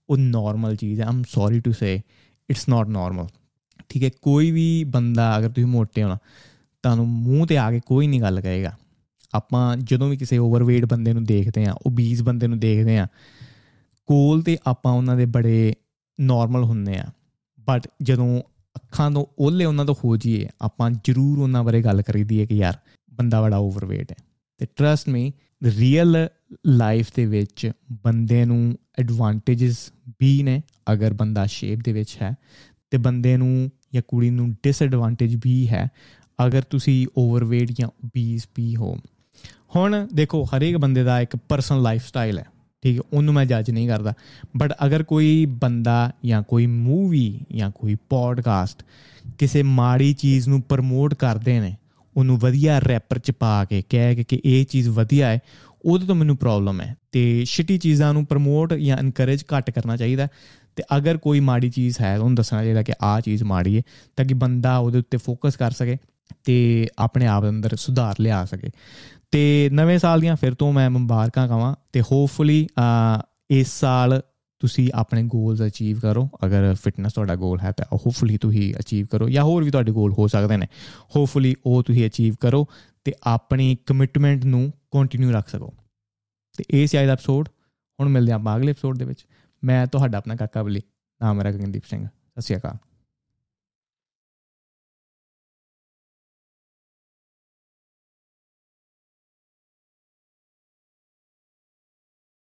ਉਹ ਨਾਰਮਲ ਚੀਜ਼ ਹੈ। I'm sorry to say it's not normal ਠੀਕ ਹੈ, ਕੋਈ ਵੀ ਬੰਦਾ ਅਗਰ ਤੁਸੀਂ ਮੋਟੇ ਹੋ ਤੁਹਾਨੂੰ ਮੂੰਹ ਤੇ ਆ ਕੇ ਕੋਈ ਨਹੀਂ ਗੱਲ ਕਹੇਗਾ। ਆਪਾਂ ਜਦੋਂ ਵੀ ਕਿਸੇ ਓਵਰਵੇਟ ਬੰਦੇ ਨੂੰ ਦੇਖਦੇ ਆ ਓਬੀਜ਼ ਬੰਦੇ ਨੂੰ ਦੇਖਦੇ ਆ ਕੋਲ ਤੇ ਆਪਾਂ ਉਹਨਾਂ ਦੇ ਬੜੇ ਨਾਰਮਲ ਹੁੰਦੇ ਆ ਬਟ ਜਦੋਂ ਅੱਖਾਂ ਤੋਂ ਓਲੇ ਉਹਨਾਂ ਤੋਂ ਹੋ ਜੀਏ ਆਪਾਂ ਜ਼ਰੂਰ ਉਹਨਾਂ ਬਾਰੇ ਗੱਲ ਕਰੀਦੀ ਹੈ ਕਿ ਯਾਰ, ਬੰਦਾ ਬੜਾ ਓਵਰਵੇਟ ਹੈ। ਤੇ ਟਰਸਟ ਮੀ ਰੀਅਲ ਲਾਈਫ ਦੇ ਵਿੱਚ ਬੰਦੇ ਨੂੰ ਐਡਵਾਂਟੇजेस ਵੀ ਨੇ, ਅਗਰ ਬੰਦਾ ਸ਼ੇਪ ਦੇ ਵਿੱਚ ਹੈ, ਤੇ ਬੰਦੇ ਨੂੰ ਜਾਂ ਕੁੜੀ ਨੂੰ ਡਿਸਐਡਵਾਂਟੇਜ ਵੀ ਹੈ, ਅਗਰ ਤੁਸੀਂ ਓਵਰਵੇਟ ਜਾਂ ਓਬੀਸ ਵੀ ਹੋ। ਹੁਣ ਦੇਖੋ, ਹਰੇਕ ਬੰਦੇ ਦਾ ਇੱਕ ਪਰਸਨਲ ਲਾਈਫ ਸਟਾਈਲ ਹੈ, ਠੀਕ ਹੈ, ਉਹਨੂੰ ਮੈਂ ਜੱਜ ਨਹੀਂ ਕਰਦਾ। ਬਟ ਅਗਰ ਕੋਈ ਬੰਦਾ ਜਾਂ ਕੋਈ ਮੂਵੀ ਜਾਂ ਕੋਈ ਪੋਡਕਾਸਟ ਕਿਸੇ ਮਾੜੀ ਚੀਜ਼ ਨੂੰ ਪ੍ਰਮੋਟ ਕਰਦੇ ਨੇ, ਉਹਨੂੰ ਵਧੀਆ ਰੈਪਰ ਚ ਪਾ ਕੇ ਕਹਿ ਕਿ ਇਹ ਚੀਜ਼ ਵਧੀਆ ਹੈ, ਉਹਦੇ ਤੋਂ ਮੈਨੂੰ ਪ੍ਰੋਬਲਮ ਹੈ। ਤੇ ਸ਼ਿਟੀ ਚੀਜ਼ਾਂ ਨੂੰ ਪ੍ਰਮੋਟ ਜਾਂ ਐਨਕਰੇਜ ਘੱਟ ਕਰਨਾ ਚਾਹੀਦਾ ਤੇ ਅਗਰ ਕੋਈ ਮਾੜੀ ਚੀਜ਼ ਹੈ, ਉਹਨੂੰ ਦੱਸਣਾ ਚਾਹੀਦਾ ਕਿ ਆਹ ਚੀਜ਼ ਮਾੜੀ ਹੈ, ਤਾਂ ਕਿ ਬੰਦਾ ਉਹਦੇ ਉੱਤੇ ਫੋਕਸ ਕਰ ਸਕੇ ਤੇ ਆਪਣੇ ਆਪ ਅੰਦਰ ਸੁਧਾਰ ਲਿਆ ਸਕੇ। ਤੇ ਨਵੇਂ ਸਾਲ ਦੀਆਂ ਫਿਰ ਤੋਂ ਮੈਂ ਮੁਬਾਰਕਾਂ ਕਹਾਂ ਤੇ ਹੋਪਫੁਲੀ ਇਸ ਸਾਲ ਤੁਸੀਂ ਆਪਣੇ ਗੋਲਸ ਅਚੀਵ ਕਰੋ। ਅਗਰ ਫਿਟਨੈਸ ਤੁਹਾਡਾ ਗੋਲ ਹੈ ਤਾਂ ਹੋਪਫੁਲੀ ਤੁਸੀਂ ਅਚੀਵ ਕਰੋ ਜਾਂ ਹੋਰ ਵੀ ਤੁਹਾਡੇ ਗੋਲ ਹੋ ਸਕਦੇ ਨੇ। ਹੋਪਫੁਲੀ ਉਹ ਤੁਸੀਂ ਅਚੀਵ ਕਰੋ ਤੇ ਆਪਣੀ ਕਮਿਟਮੈਂਟ ਨੂੰ ਕੰਟੀਨਿਊ ਰੱਖ ਸਕੋ। ਤੇ ਇਹ ਸੀ ਅੱਜ ਦਾ ਐਪੀਸੋਡ ਹੁਣ ਮਿਲਦੇ ਆਪਾਂ ਅਗਲੇ ਐਪੀਸੋਡ ਦੇ ਵਿੱਚ। ਮੈਂ ਤੁਹਾਡਾ ਆਪਣਾ ਕਾਕਾ ਬਲੀ, ਨਾਮ ਮੇਰਾ ਗਗਨਦੀਪ ਸਿੰਘ। ਸਤਿ ਸ਼੍ਰੀ ਅਕਾਲ।